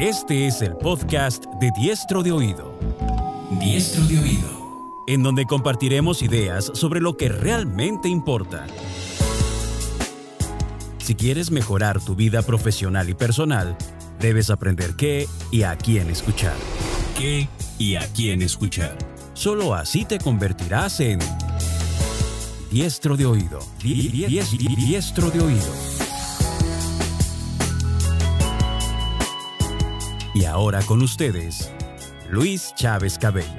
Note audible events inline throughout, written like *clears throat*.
Este es el podcast de Diestro de Oído. Diestro de Oído. En donde compartiremos ideas sobre lo que realmente importa. Si quieres mejorar tu vida profesional y personal, debes aprender qué y a quién escuchar. ¿Qué y a quién escuchar? Solo así te convertirás en Diestro de Oído. Diestro de Oído. Y ahora con ustedes, Luis Chávez Cabello.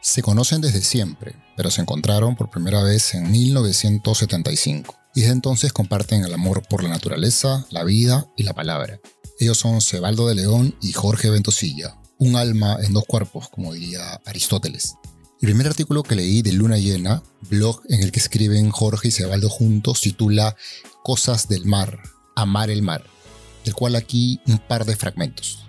Se conocen desde siempre, pero se encontraron por primera vez en 1975 y desde entonces comparten el amor por la naturaleza, la vida y la palabra. Ellos son Cebaldo de León y Jorge Ventosilla, un alma en dos cuerpos, como diría Aristóteles. El primer artículo que leí de Luna Llena, blog en el que escriben Jorge y Cebaldo juntos, titula Cosas del Mar, Amar el Mar del cual aquí un par de fragmentos.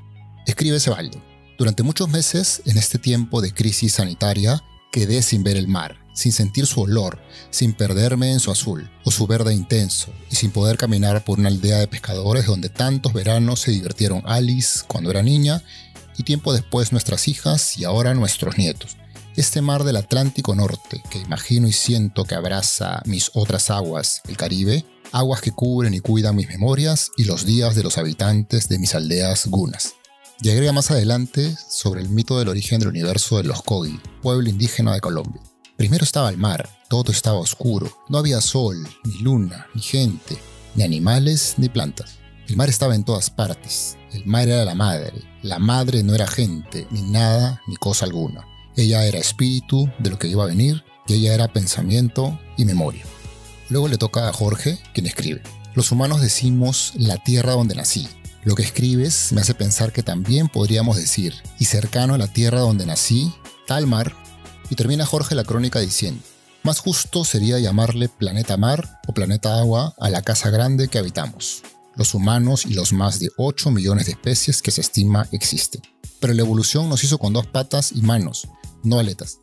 Escribe Cebaldo. Durante muchos meses, en este tiempo de crisis sanitaria, quedé sin ver el mar, sin sentir su olor, sin perderme en su azul o su verde intenso, y sin poder caminar por una aldea de pescadores donde tantos veranos se divirtieron Alice cuando era niña, y tiempo después nuestras hijas y ahora nuestros nietos. Este mar del Atlántico Norte, que imagino y siento que abraza mis otras aguas, el Caribe, aguas que cubren y cuidan mis memorias y los días de los habitantes de mis aldeas gunas. Llegaré más adelante sobre el mito del origen del universo de los Kogi, pueblo indígena de Colombia. Primero estaba el mar, todo estaba oscuro, no había sol, ni luna, ni gente, ni animales, ni plantas. El mar estaba en todas partes, el mar era la madre, la madre no era gente, ni nada, ni cosa alguna. Ella era espíritu de lo que iba a venir, y ella era pensamiento y memoria. Luego le toca a Jorge, quien escribe. Los humanos decimos la tierra donde nací. Lo que escribes me hace pensar que también podríamos decir, y cercano a la tierra donde nací, tal mar. Y termina Jorge la crónica diciendo, más justo sería llamarle planeta mar o planeta agua a la casa grande que habitamos, los humanos y los más de 8 millones de especies que se estima existen. Pero la evolución nos hizo con dos patas y manos, no aletas.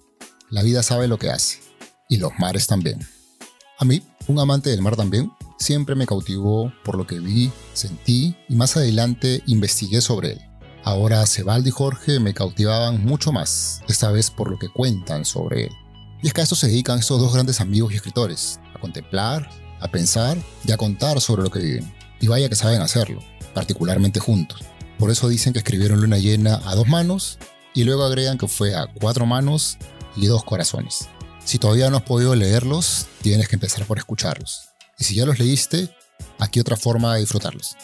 La vida sabe lo que hace, y los mares también. A mí, un amante del mar también, siempre me cautivó por lo que vi, sentí y más adelante investigué sobre él. Ahora Cebaldo y Jorge me cautivaban mucho más, esta vez por lo que cuentan sobre él. Y es que a esto se dedican estos dos grandes amigos y escritores, a contemplar, a pensar y a contar sobre lo que viven. Y vaya que saben hacerlo, particularmente juntos. Por eso dicen que escribieron Luna Llena a dos manos y luego agregan que fue a cuatro manos y dos corazones. Si todavía no has podido leerlos, tienes que empezar por escucharlos. Y si ya los leíste, aquí otra forma de disfrutarlos.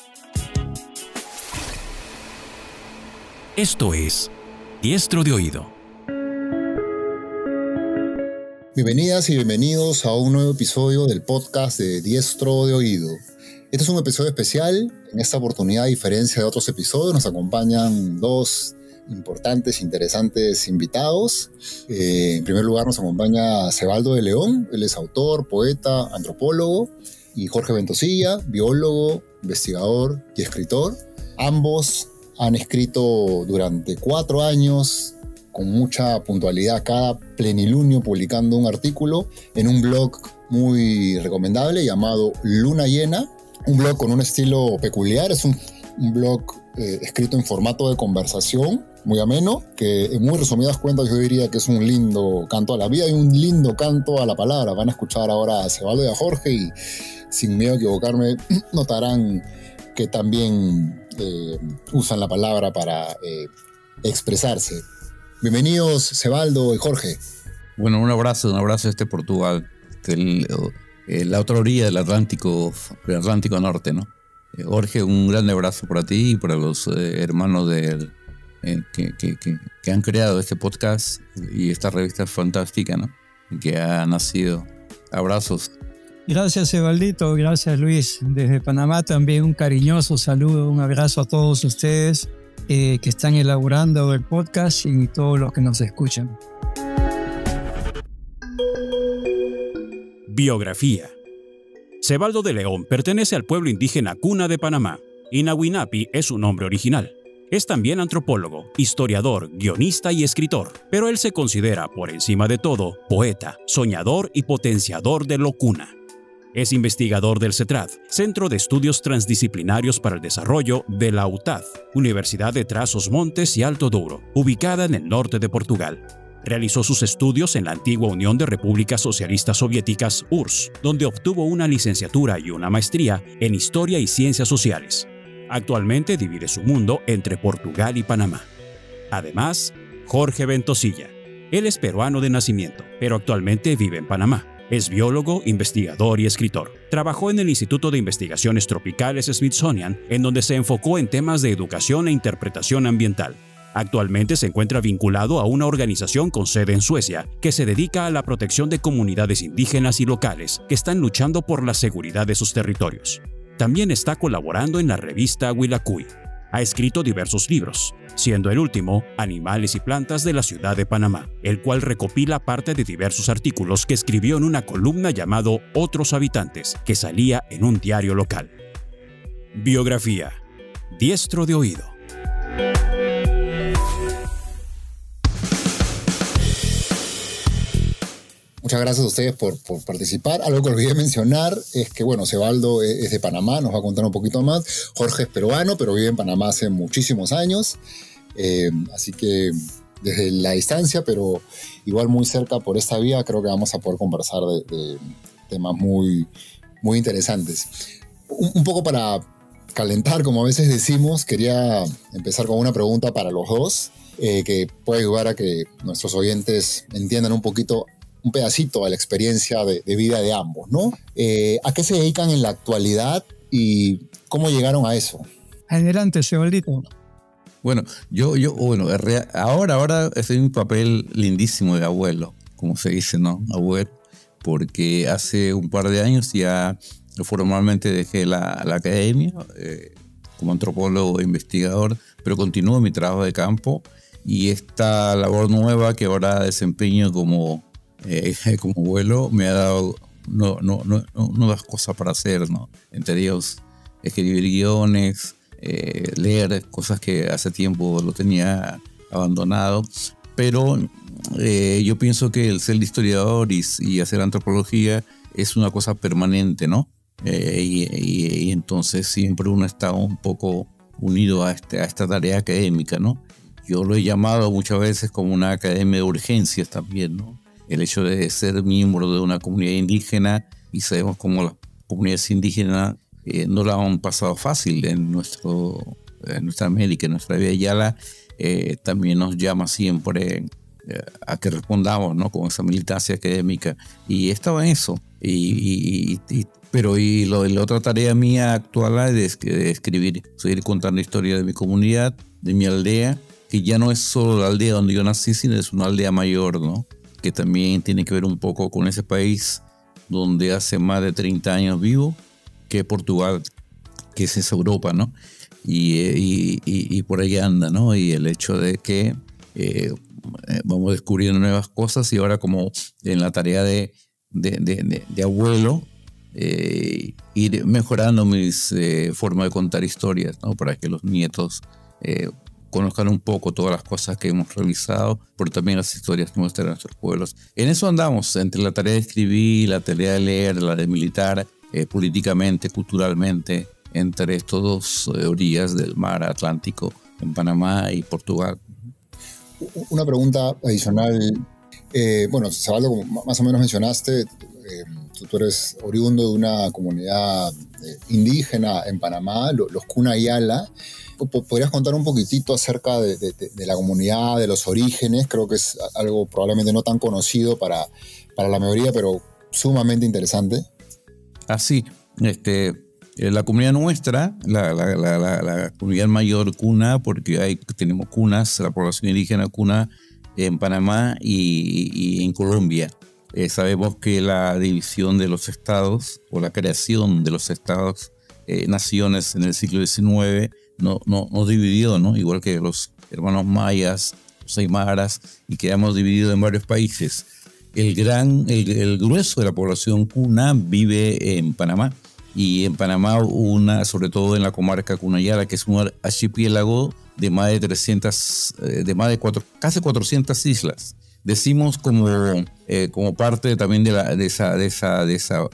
Esto es Diestro de Oído. Bienvenidas y bienvenidos a un nuevo episodio del podcast de Diestro de Oído. Este es un episodio especial. En esta oportunidad, a diferencia de otros episodios, nos acompañan dos importantes, interesantes invitados. Eh, en primer lugar nos acompaña Cebaldo de León, él es autor, poeta, antropólogo, y Jorge Ventosilla, biólogo, investigador y escritor. Ambos han escrito durante cuatro años con mucha puntualidad cada plenilunio publicando un artículo en un blog muy recomendable llamado Luna Llena, un blog con un estilo peculiar, es un, blog eh, escrito en formato de conversación muy ameno, que en muy resumidas cuentas yo diría que es un lindo canto a la vida y un lindo canto a la palabra. Van a escuchar ahora a Cebaldo y a Jorge y sin miedo a equivocarme *clears throat* notarán que también eh, usan la palabra para eh, expresarse. Bienvenidos Cebaldo y Jorge. Bueno, un abrazo, un abrazo a este Portugal, la otra orilla del Atlántico, del Atlántico Norte, ¿no? Jorge, un gran abrazo para ti y para los hermanos del eh, que, han creado este podcast y esta revista fantástica, ¿no? Que ha nacido. Abrazos. Gracias, Evaldito. Gracias, Luis. Desde Panamá también un cariñoso saludo, un abrazo a todos ustedes eh, que están elaborando el podcast y todos los que nos escuchan. Biografía. Cebaldo de León pertenece al pueblo indígena Cuna de Panamá y Nahuinapi es su nombre original. Es también antropólogo, historiador, guionista y escritor, pero él se considera, por encima de todo, poeta, soñador y potenciador de locuna. Es investigador del CETRAD, Centro de Estudios Transdisciplinarios para el Desarrollo de la UTAD, Universidad de Trazos Montes y Alto Douro, ubicada en el norte de Portugal. Realizó sus estudios en la antigua Unión de Repúblicas Socialistas Soviéticas, URSS, donde obtuvo una licenciatura y una maestría en Historia y Ciencias Sociales. Actualmente divide su mundo entre Portugal y Panamá. Además, Jorge Ventosilla. Él es peruano de nacimiento, pero actualmente vive en Panamá. Es biólogo, investigador y escritor. Trabajó en el Instituto de Investigaciones Tropicales Smithsonian, en donde se enfocó en temas de educación e interpretación ambiental. Actualmente se encuentra vinculado a una organización con sede en Suecia que se dedica a la protección de comunidades indígenas y locales que están luchando por la seguridad de sus territorios. También está colaborando en la revista Willacuy. Ha escrito diversos libros, siendo el último Animales y Plantas de la Ciudad de Panamá, el cual recopila parte de diversos artículos que escribió en una columna llamado Otros Habitantes, que salía en un diario local. Biografía. Diestro de oído. Muchas gracias a ustedes por, participar. Algo que olvidé mencionar es que, bueno, Cebaldo e-, es de Panamá, nos va a contar un poquito más. Jorge es peruano, pero vive en Panamá hace muchísimos años. Eh, así que desde la distancia, pero igual muy cerca por esta vía, creo que vamos a poder conversar de, temas muy, muy interesantes. Un, poco para calentar, como a veces decimos, quería empezar con una pregunta para los dos, eh, que puede ayudar a que nuestros oyentes entiendan un poquito un pedacito de la experiencia de, vida de ambos, ¿no? Eh, ¿A qué se dedican en la actualidad y cómo llegaron a eso? Adelante, Sebaldito. Bueno, yo, yo, bueno, ahora, ahora estoy en un papel lindísimo de abuelo, como se dice, ¿no? Abuelo, porque hace un par de años ya formalmente dejé la, la academia eh, como antropólogo e investigador, pero continúo mi trabajo de campo y esta labor nueva que ahora desempeño como eh, *laughs* como vuelo me ha dado no, no, no, nuevas cosas para hacer, ¿no? Entre ellos, escribir guiones, eh, leer cosas que hace tiempo lo tenía abandonado. Pero eh, yo pienso que el ser historiador y, hacer antropología es una cosa permanente, ¿no? y, entonces siempre uno está un poco unido a, este, a esta tarea académica, ¿no? Yo lo he llamado muchas veces como una academia de urgencias también, ¿no? El hecho de ser miembro de una comunidad indígena y sabemos cómo las comunidades indígenas eh, no la han pasado fácil en, nuestro, en nuestra América, en nuestra vida Yala, eh, también nos llama siempre eh, a que respondamos ¿no? con esa militancia académica. Y estaba en eso. Y, pero y lo, la otra tarea mía actual es de escribir, seguir contando historia de mi comunidad, de mi aldea, que ya no es solo la aldea donde yo nací, sino es una aldea mayor, ¿no? Que también tiene que ver un poco con ese país donde hace más de 30 años vivo, que Portugal, que es esa Europa, ¿no? Y, y, por ahí anda, ¿no? Y el hecho de que eh, vamos descubriendo nuevas cosas y ahora como en la tarea de, de, abuelo, eh, ir mejorando mis eh, formas de contar historias, ¿no? Para que los nietos conozcan un poco todas las cosas que hemos realizado, pero también las historias que muestran nuestros pueblos. En eso andamos, entre la tarea de escribir, la tarea de leer, la de militar, eh, políticamente, culturalmente, entre estas dos eh, orillas del mar Atlántico, en Panamá y Portugal. Una pregunta adicional. Eh, bueno, Sabaldo, como más o menos mencionaste, tú, eres oriundo de una comunidad indígena en Panamá, los, los Cunayala. ¿Podrías contar un poquitito acerca de, la comunidad, de los orígenes? Creo que es algo probablemente no tan conocido para, para la mayoría, pero sumamente interesante. Así, este, eh, la comunidad nuestra, la, comunidad mayor cuna, porque hay, tenemos cunas, la población indígena cuna en Panamá y, en Colombia. Eh, sabemos que la división de los estados o la creación de los estados, eh, naciones en el siglo XIX, no, no, nos dividió, ¿no? Igual que los hermanos mayas, los aymaras, y quedamos divididos en varios países. El gran, el, grueso de la población cuna vive en Panamá. Y en Panamá, una, sobre todo en la comarca Cunayala, que es un archipiélago de más de 300, eh, de más de casi 400 islas. Decimos como, eh, como parte también de, la, de esa, de esa, de esa uh,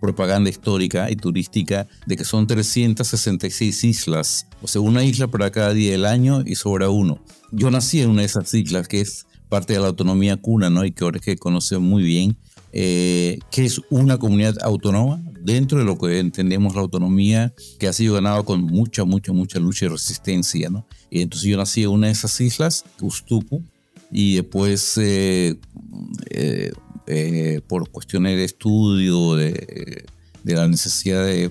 propaganda histórica y turística de que son 366 islas, o sea, una isla para cada día del año y sobra uno. Yo nací en una de esas islas que es parte de la autonomía cuna, ¿no? Y que ahora que conoce muy bien, eh, que es una comunidad autónoma dentro de lo que entendemos la autonomía, que ha sido ganado con mucha, mucha, mucha lucha y resistencia, ¿no? Y entonces yo nací en una de esas islas, Ustupu, y después eh, eh, eh, por cuestiones de estudio, de, la necesidad de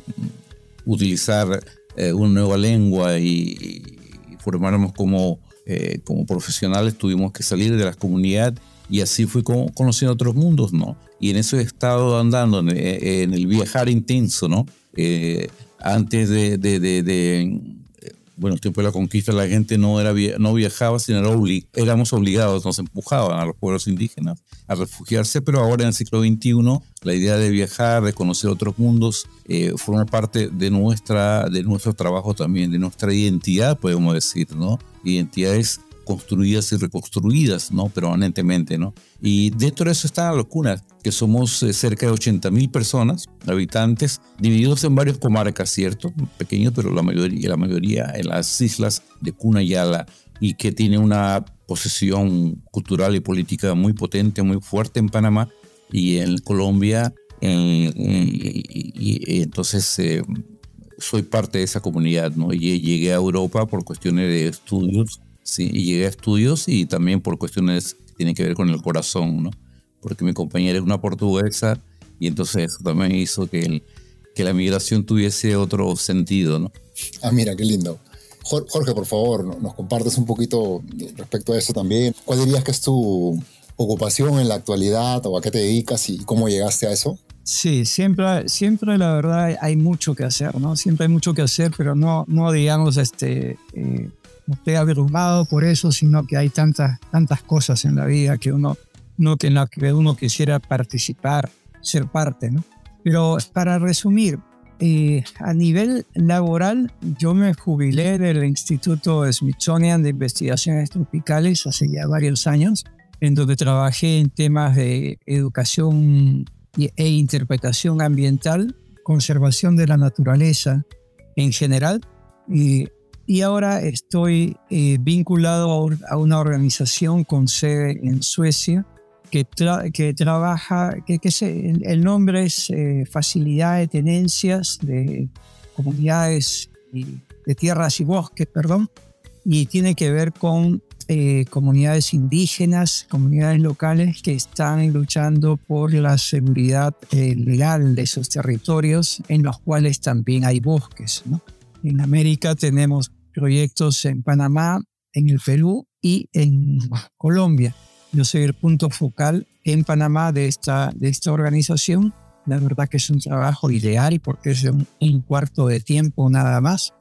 utilizar una nueva lengua y, y formarnos como, como profesionales, tuvimos que salir de la comunidad y así fui conociendo otros mundos, ¿no? Y en eso he estado andando, en, el viajar intenso, ¿no? Antes de, bueno, el tiempo de la conquista la gente no, era, no viajaba, sino era éramos obligados, nos empujaban a los pueblos indígenas a refugiarse, pero ahora en el siglo XXI la idea de viajar, de conocer otros mundos, eh, forma parte de, nuestra, de nuestro trabajo también, de nuestra identidad, podemos decir, ¿no? Identidades construidas y reconstruidas, ¿no? Permanentemente, ¿no? Y dentro de eso está la locura, que somos eh, cerca de 80 mil personas, habitantes, divididos en varias comarcas, ¿cierto? Pequeños, pero la mayoría, la mayoría en las islas de Cuna y y que tiene una posesión cultural y política muy potente, muy fuerte en Panamá y en Colombia. y, entonces eh, soy parte de esa comunidad, ¿no? Y llegué a Europa por cuestiones de estudios Sí, y llegué a estudios y también por cuestiones que tienen que ver con el corazón, ¿no? Porque mi compañera es una portuguesa y entonces eso también hizo que, que la migración tuviese otro sentido, ¿no? Ah, mira, qué lindo. Jorge, por favor, nos compartes un poquito respecto a eso también. ¿Cuál dirías que es tu ocupación en la actualidad o a qué te dedicas y cómo llegaste a eso? Sí, siempre, siempre la verdad hay mucho que hacer, ¿no? Siempre hay mucho que hacer, pero no, no digamos, este, eh, no estoy abrumado por eso, sino que hay tantas, tantas cosas en la vida que uno, no que en la que uno quisiera participar, ser parte, ¿no? Pero para resumir, eh, a nivel laboral, yo me jubilé del Instituto Smithsonian de Investigaciones Tropicales hace ya varios años, en donde trabajé en temas de educación e interpretación ambiental, conservación de la naturaleza en general, y y ahora estoy eh, vinculado a una organización con sede en Suecia que, que trabaja, que, que se, el nombre es eh, Facilidad de Tenencias de Comunidades de Tierras y Bosques, perdón, y tiene que ver con eh, comunidades indígenas, comunidades locales que están luchando por la seguridad legal de esos territorios en los cuales también hay bosques. ¿no? En América tenemos proyectos en Panamá, en el Perú y en *laughs* Colombia. Yo soy el punto focal en Panamá de esta, de esta organización. La verdad que es un trabajo ideal porque es un, cuarto de tiempo nada más.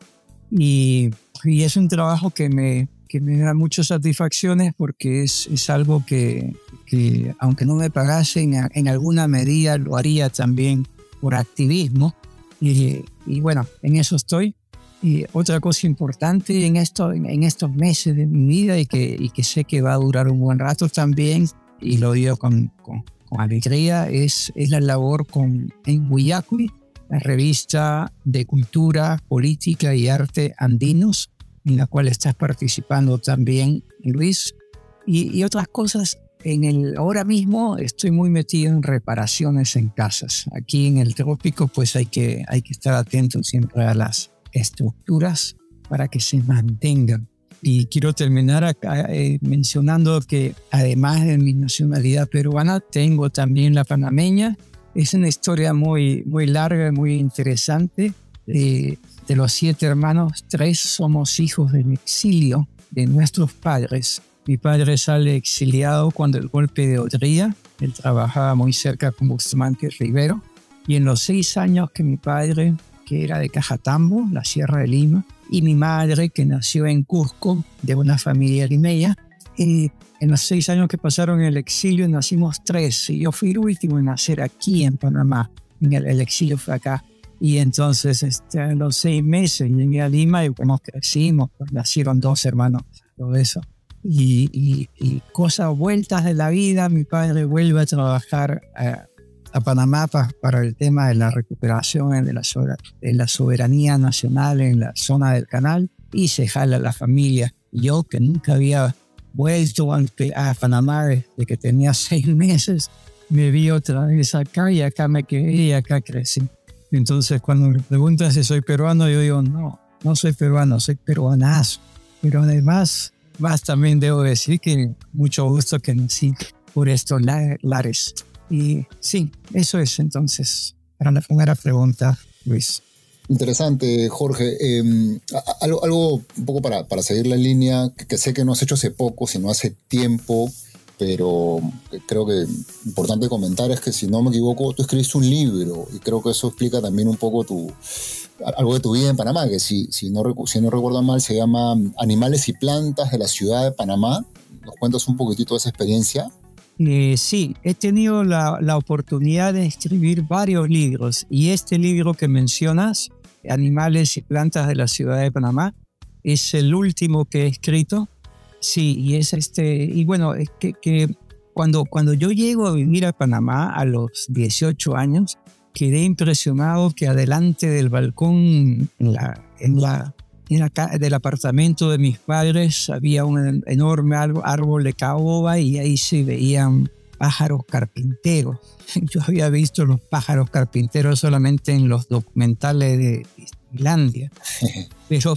Y, y, es un trabajo que me, que me da muchas satisfacciones porque es, es algo que, que, aunque no me pagasen, en alguna medida lo haría también por activismo. Y, y bueno, en eso estoy. Y otra cosa importante en, esto, en estos meses de mi vida y que, y que sé que va a durar un buen rato también, y lo digo con, con, alegría, es, es la labor con, en Huillacui, la revista de cultura, política y arte andinos, en la cual estás participando también, Luis. Y, y otras cosas en el, ahora mismo estoy muy metido en reparaciones en casas. Aquí en el trópico pues hay que, hay que estar atento siempre a las, estructuras para que se mantengan. Y quiero terminar eh, mencionando que además de mi nacionalidad peruana, tengo también la panameña. Es una historia muy, muy larga, muy interesante. de los siete hermanos, tres somos hijos del exilio de nuestros padres. Mi padre sale exiliado cuando el golpe de Odría, él trabajaba muy cerca con Bustamante Rivero, y en los seis años que mi padre que era de Cajatambo, la Sierra de Lima, y mi madre, que nació en Cusco, de una familia limeña. Y en los seis años que pasaron en el exilio nacimos tres, y yo fui el último en nacer aquí en Panamá. En el, exilio fue acá. Y entonces, este, a los seis meses llegué a Lima y bueno, crecimos, pues, nacieron dos hermanos, todo eso. y, cosas vueltas de la vida. Mi padre vuelve a trabajar a, Panamá para el tema de la recuperación de la, de la soberanía nacional en la zona del canal y se jala la familia. Yo que nunca había vuelto a Panamá desde que tenía *laughs* seis meses, me vi otra vez acá y acá me quedé y acá crecí. Entonces cuando me preguntan si soy peruano, yo digo, no, no soy peruano, soy peruanazo. Pero además, más también debo decir que mucho gusto que nací por estos lares. Y sí, eso es entonces para la primera pregunta, Luis. Interesante, Jorge. Em, algo, algo, un poco para, para seguir la línea, que, sé que no has hecho hace poco, sino hace tiempo, pero creo que importante comentar es que si no me equivoco, tú escribiste un libro y creo que eso explica también un poco tu, algo de tu vida en Panamá, que si, si no recuerdo mal se llama Animales y Plantas de la Ciudad de Panamá. ¿Nos cuentas un poquitito de esa experiencia? Eh, sí, he tenido la, la, oportunidad de escribir varios libros y este libro que mencionas, Animales y Plantas de la Ciudad de Panamá, es el último que he escrito. Sí, y es este, y bueno, es que, que cuando, cuando yo llego a vivir a Panamá a los 18 años, quedé impresionado que adelante del balcón en la, en la, en la, del apartamento de mis padres había un enorme árbol de caoba y ahí se veían pájaros carpinteros. *laughs* Yo había visto los pájaros carpinteros solamente en los documentales de Islandia, *laughs* pero,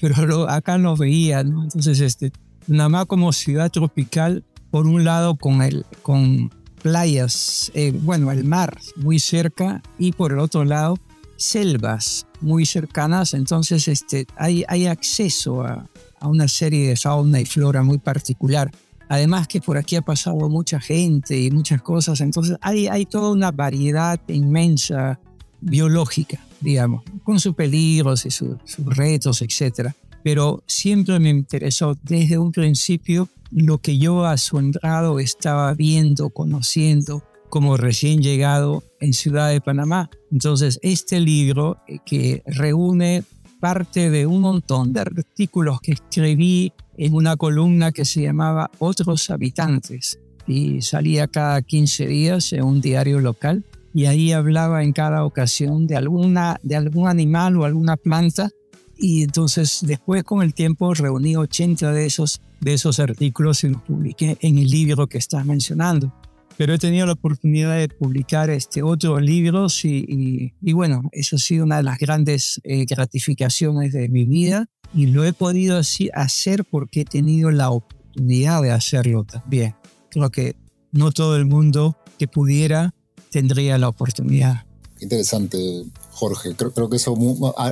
pero acá los veía, ¿no? Entonces, este, nada más como ciudad tropical, por un lado con, el, con playas, eh, bueno, el mar muy cerca y por el otro lado selvas muy cercanas, entonces este, hay, hay acceso a, a una serie de fauna y flora muy particular. Además que por aquí ha pasado mucha gente y muchas cosas, entonces hay, hay toda una variedad inmensa biológica, digamos, con sus peligros y sus retos, etc. Pero siempre me interesó desde un principio lo que yo asombrado estaba viendo, conociendo como recién llegado en Ciudad de Panamá. Entonces, este libro eh, que reúne parte de un montón de artículos que escribí en una columna que se llamaba Otros Habitantes y salía cada 15 días en un diario local y ahí hablaba en cada ocasión de, alguna, de algún animal o alguna planta y entonces después con el tiempo reuní 80 de esos, de esos artículos y los publiqué en el libro que estás mencionando. Pero he tenido la oportunidad de publicar este, otros libros y, y, bueno, eso ha sido una de las grandes eh, gratificaciones de mi vida y lo he podido así hacer porque he tenido la oportunidad de hacerlo también. Creo que no todo el mundo que pudiera tendría la oportunidad. Interesante, Jorge. Creo, creo que eso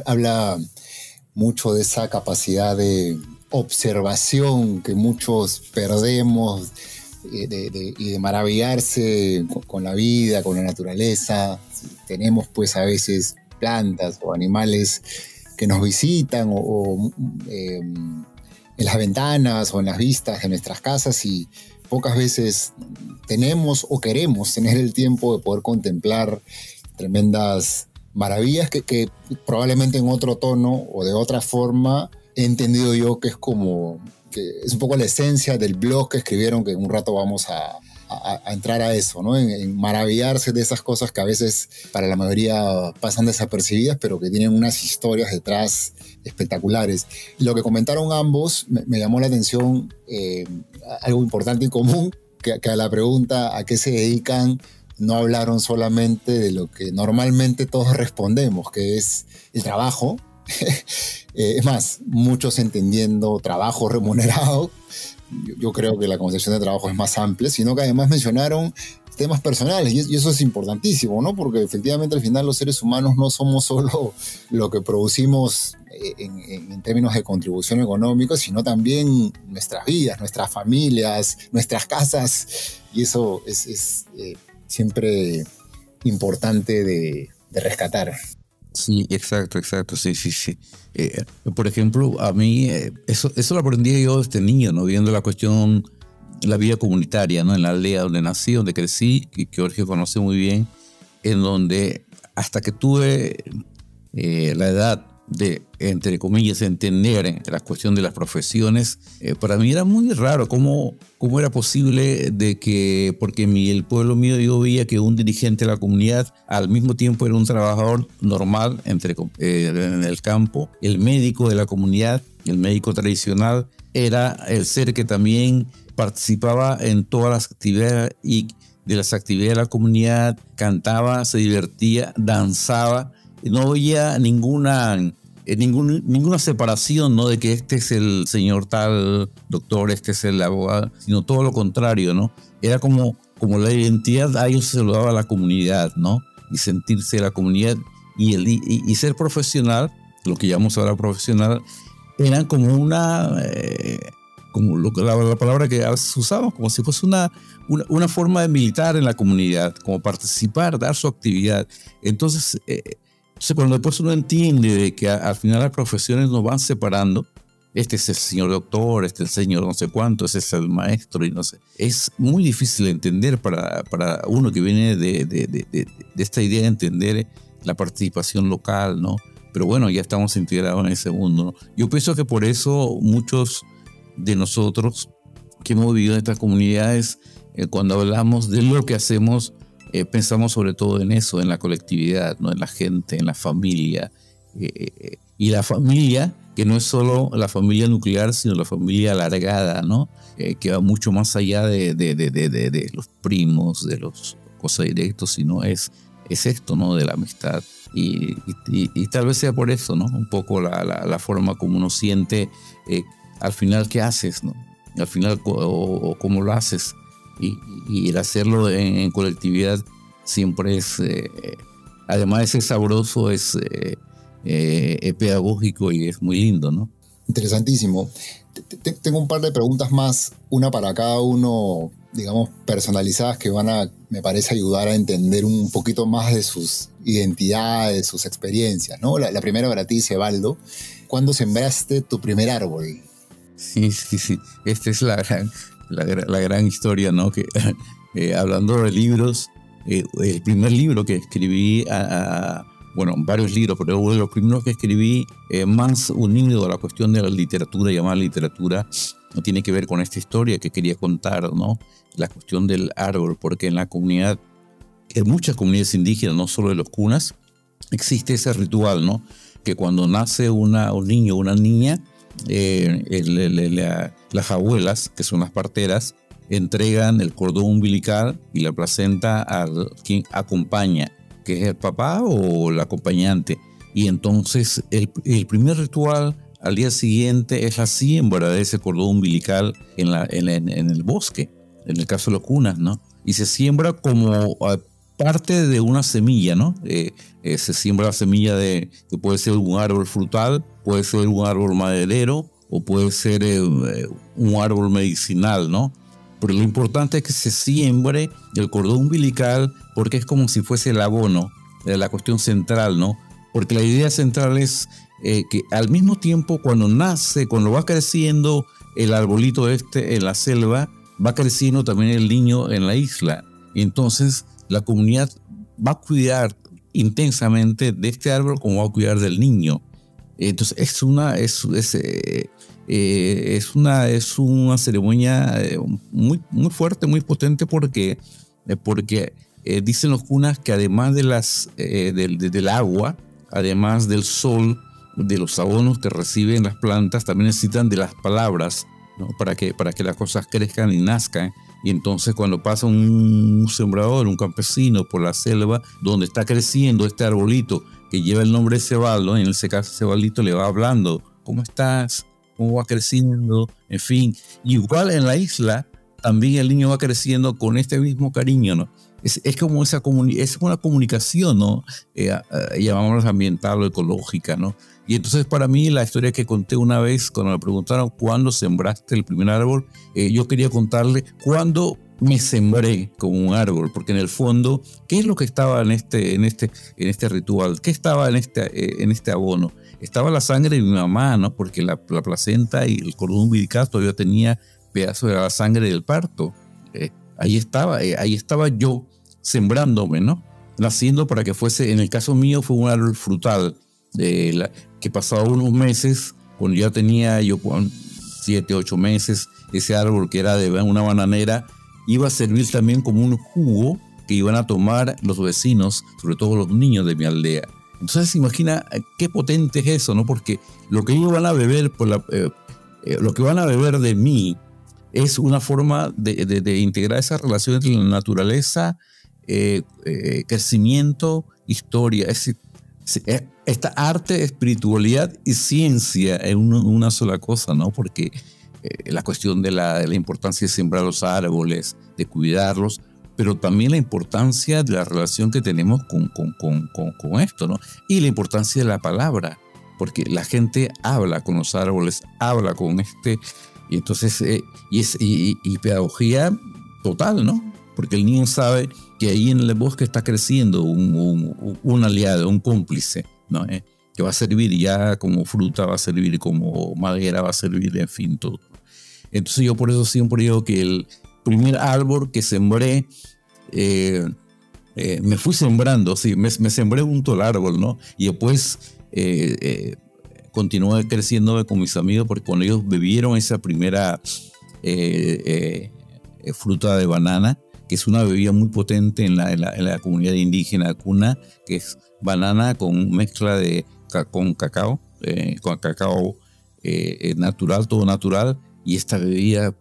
habla mucho de esa capacidad de observación que muchos perdemos eh, y de maravillarse con, la vida, con la naturaleza. Tenemos pues a veces plantas o animales que nos visitan o, em, en las ventanas o en las vistas de nuestras casas y pocas veces tenemos o queremos tener el tiempo de poder contemplar tremendas maravillas que, probablemente en otro tono o de otra forma he entendido yo que es como, que es un poco la esencia del blog que escribieron, que en un rato vamos a, entrar a eso, ¿no? En, maravillarse de esas cosas que a veces para la mayoría pasan desapercibidas, pero que tienen unas historias detrás espectaculares. lo que comentaron ambos me, llamó la atención eh, algo importante y común, que, que, a la pregunta a qué se dedican no hablaron solamente de lo que normalmente todos respondemos, que es el trabajo. *laughs* Eh, es más, muchos entendiendo trabajo remunerado, yo, creo que la concepción de trabajo es más amplia, sino que además mencionaron temas personales y, eso es importantísimo, ¿no? Porque efectivamente al final los seres humanos no somos *laughs* solo lo que producimos eh, en, términos de contribución económica, sino también nuestras vidas, nuestras familias, nuestras casas y eso es, eh, siempre importante de, rescatar. Sí, exacto, exacto, sí, sí, sí. Eh, por ejemplo, a mí eh, eso, eso lo aprendí yo desde niño, ¿no? Viendo la cuestión, la vida comunitaria, ¿no? En la aldea donde nací, donde crecí, que, Jorge conoce muy bien, en donde hasta que tuve eh, la edad de, entre comillas, entender la cuestión de las profesiones, eh, para mí era muy raro cómo, cómo era posible de que, porque mi, el pueblo mío yo veía que un dirigente de la comunidad al mismo tiempo era un trabajador normal entre, eh, en el campo, el médico de la comunidad, el médico tradicional, era el ser que también participaba en todas las actividades y de las actividades de la comunidad, cantaba, se divertía, danzaba no había ninguna, eh, ninguna separación, ¿no? De que este es el señor tal doctor, este es el abogado, sino todo lo contrario, ¿no? Era como, como la identidad a ellos se lo daba a la comunidad, ¿no? Y sentirse la comunidad y, el, y, ser profesional, lo que llamamos ahora profesional, eran como una... Eh, como lo, la, la, palabra que usamos, como si fuese una, una, una, forma de militar en la comunidad, como participar, dar su actividad. Entonces, eh, entonces, cuando después uno entiende de que al final las profesiones nos van separando, este es el señor doctor, este es el señor no sé cuánto, ese es el maestro y no sé. Es muy difícil de entender para, para uno que viene de, de, de, esta idea de entender la participación local, ¿no? Pero bueno, ya estamos integrados en ese mundo. Yo pienso que por eso muchos de nosotros que hemos vivido en estas comunidades, eh, cuando hablamos de lo que hacemos, eh, pensamos sobre todo en eso, en la colectividad, ¿no? en la gente, en la familia. Eh, eh, y la familia, que no es solo la familia nuclear, sino la familia alargada, ¿no? que va mucho más allá de, de, de, de, los primos, de los cosas directos, sino es, es esto, ¿no? De la amistad. Y, y, tal vez sea por eso, ¿no? Un poco la, la, forma como uno siente al final qué haces, ¿no? Al final, o, o cómo lo haces y, el hacerlo en, colectividad siempre es, eh, además de ser sabroso, es eh, eh, pedagógico y es muy lindo, ¿no? Interesantísimo. Tengo un par de preguntas más, una para cada uno, digamos, personalizadas que van a, me parece, ayudar a entender un poquito más de sus identidades, sus experiencias, ¿no? La, primera para ti, Sebaldo. ¿Cuándo sembraste tu primer árbol? Sí, sí, sí. Esta es la gran, la, gran historia, ¿no? Que *laughs* eh, hablando de libros, eh, el primer libro que escribí, a, bueno, varios libros, pero uno de los primeros que escribí eh, más unido a la cuestión de la literatura, llamada literatura, no tiene que ver con esta historia que quería contar, ¿no? La cuestión del árbol, porque en la comunidad, en muchas comunidades indígenas, no solo de los cunas, existe ese ritual, ¿no? Que cuando nace una, un niño o una niña, eh, las abuelas, que son las parteras, entregan el cordón umbilical y la placenta al quien acompaña, que es el papá o el acompañante. Y entonces el, primer ritual al día siguiente es la siembra de ese cordón umbilical en, la, en, el bosque, en el caso de los cunas, ¿no? Y se siembra como parte de una semilla, ¿no? Eh, eh, se siembra la semilla de que puede ser un árbol frutal, puede ser un árbol maderero o puede ser eh, un árbol medicinal, ¿no? Pero lo importante es que se siembre el cordón umbilical porque es como si fuese el abono, la cuestión central, ¿no? Porque la idea central es que al mismo tiempo cuando nace, cuando va creciendo el arbolito este en la selva, va creciendo también el niño en la isla. Y entonces la comunidad va a cuidar intensamente de este árbol como va a cuidar del niño. Entonces es una, es, es, eh, eh, es una, es una ceremonia eh, muy, muy fuerte, muy potente porque, porque dicen los cunas que además de las, del, del agua, además del sol, de los abonos que reciben las plantas, también necesitan de las palabras ¿no? para, que, para que las cosas crezcan y nazcan. Y entonces cuando pasa un sembrador, un campesino por la selva, donde está creciendo este arbolito que lleva el nombre de Cebaldo, en ese caso Cebaldito le va hablando, ¿cómo estás? ¿Cómo va creciendo? En fin, igual en la isla, también el niño va creciendo con este mismo cariño, ¿no? Es, es como esa es una comunicación, ¿no? Eh, llamamos ambiental o ecológica, ¿no? Y entonces para mí la historia que conté una vez cuando me preguntaron cuándo sembraste el primer árbol, eh, yo quería contarle cuándo me sembré como un árbol, porque en el fondo, ¿qué es lo que estaba en este, en este, en este ritual? ¿Qué estaba en este, eh, en este abono? Estaba la sangre de mi mamá, ¿no? Porque la, placenta y el cordón umbilical todavía tenía pedazos de la sangre del parto. Eh, ahí estaba, ahí estaba yo sembrándome, ¿no? Naciendo para que fuese, en el caso mío fue un árbol frutal, de la, que pasaba unos meses, cuando ya tenía yo siete, ocho meses, ese árbol que era de una bananera, iba a servir también como un jugo que iban a tomar los vecinos, sobre todo los niños de mi aldea. Entonces imagina eh, qué potente es eso, ¿no? Porque lo que ellos van a beber, por eh, eh, lo que van a beber de mí es una forma de, integrar esa relación entre la naturaleza, crecimiento, historia. Es, esta arte, espiritualidad y ciencia en una, sola cosa, ¿no? Porque la cuestión de la, de la importancia de sembrar los árboles, de cuidarlos, pero también la importancia de la relación que tenemos con, con, con, con, esto, ¿no? Y la importancia de la palabra, porque la gente habla con los árboles, habla con este, y entonces, eh, y, es, y, pedagogía total, ¿no? Porque el niño sabe que ahí en el bosque está creciendo un, un, un aliado, un cómplice, ¿no? Eh, que va a servir ya como fruta, va a servir como madera, va a servir, en fin, todo. Entonces yo por eso siempre digo que el, primer árbol que sembré, eh, eh, me fui sembrando, sí, me, sembré junto al árbol, ¿no? Y después eh, continué creciendo con mis amigos porque cuando ellos bebieron esa primera fruta de banana, que es una bebida muy potente en la, en la, comunidad indígena cuna, que es banana con mezcla de con cacao, con cacao natural, todo natural, y esta bebida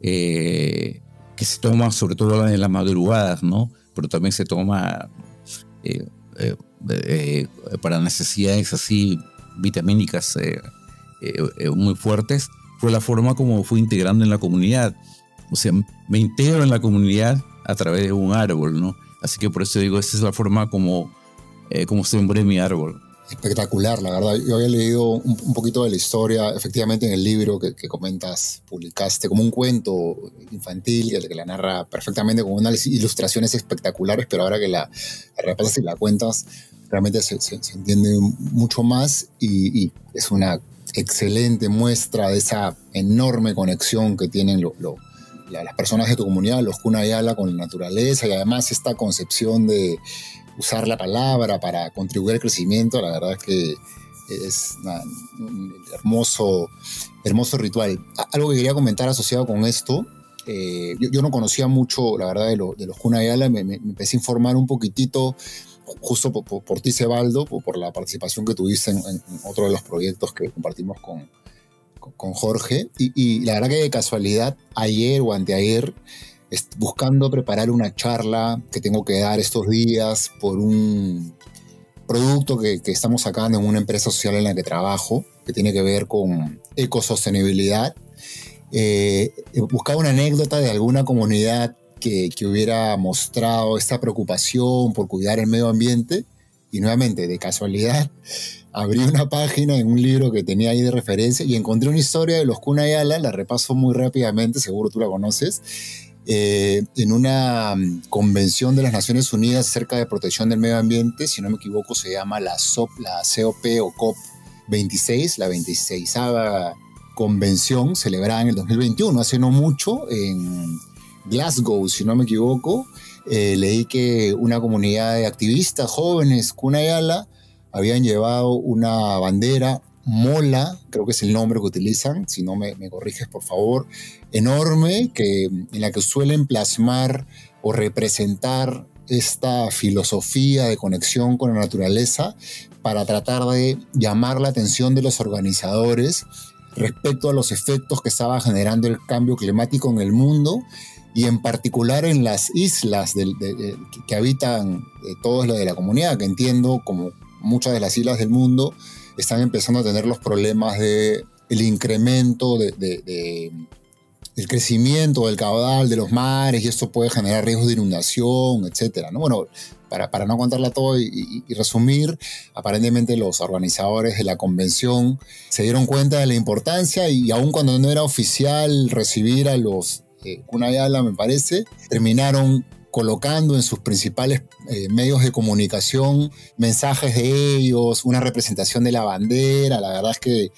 eh, que se toma sobre todo en las madrugadas, ¿no? Pero también se toma eh, eh, para necesidades así vitamínicas muy fuertes. Fue la forma como fui integrando en la comunidad. O sea, me integro en la comunidad a través de un árbol, ¿no? Así que por eso digo, esa es la forma como, como sembré mi árbol espectacular, la verdad. Yo había leído un, poquito de la historia, efectivamente en el libro que, comentas, publicaste como un cuento infantil que, la narra perfectamente con unas ilustraciones espectaculares, pero ahora que la, repasas y la cuentas, realmente se, entiende mucho más y, es una excelente muestra de esa enorme conexión que tienen las personas de tu comunidad, los Kunayala, con la naturaleza y además esta concepción de usar la palabra para contribuir al crecimiento, la verdad es que es un hermoso, hermoso ritual. Algo que quería comentar asociado con esto, eh, yo, no conocía mucho, la verdad, de, los Kunayala, me, me, empecé a informar un poquitito, justo por, ti, Cebaldo, por, la participación que tuviste en, otro de los proyectos que compartimos con, con, Jorge. Y, la verdad que de casualidad, ayer o anteayer, buscando preparar una charla que tengo que dar estos días por un producto que, estamos sacando en una empresa social en la que trabajo, que tiene que ver con ecosostenibilidad. Eh, buscaba una anécdota de alguna comunidad que, que, hubiera mostrado esta preocupación por cuidar el medio ambiente y nuevamente, de casualidad, abrí una página en un libro que tenía ahí de referencia y encontré una historia de los Kunayala, la repaso muy rápidamente, seguro tú la conoces, eh, en una mm, convención de las Naciones Unidas acerca de protección del medio ambiente, si no me equivoco, se llama la, SOP, la COP o COP 26, la 26 convención celebrada en el 2021, hace no mucho, en Glasgow, si no me equivoco. Eh, leí que una comunidad de activistas jóvenes, Kunayala, habían llevado una bandera mola, creo que es el nombre que utilizan, si no me, corriges por favor, enorme, que, en la que suelen plasmar o representar esta filosofía de conexión con la naturaleza para tratar de llamar la atención de los organizadores respecto a los efectos que estaba generando el cambio climático en el mundo y en particular en las islas que habitan eh, todos los de la comunidad, que entiendo como muchas de las islas del mundo están empezando a tener los problemas de el incremento de, el crecimiento del caudal de los mares y esto puede generar riesgos de inundación, etcétera. ¿no? Bueno, para, no contarla todo y, resumir, aparentemente los organizadores de la convención se dieron cuenta de la importancia y aun cuando no era oficial recibir a los eh, me parece, terminaron colocando en sus principales eh, medios de comunicación mensajes de ellos, una representación de la bandera, la verdad es que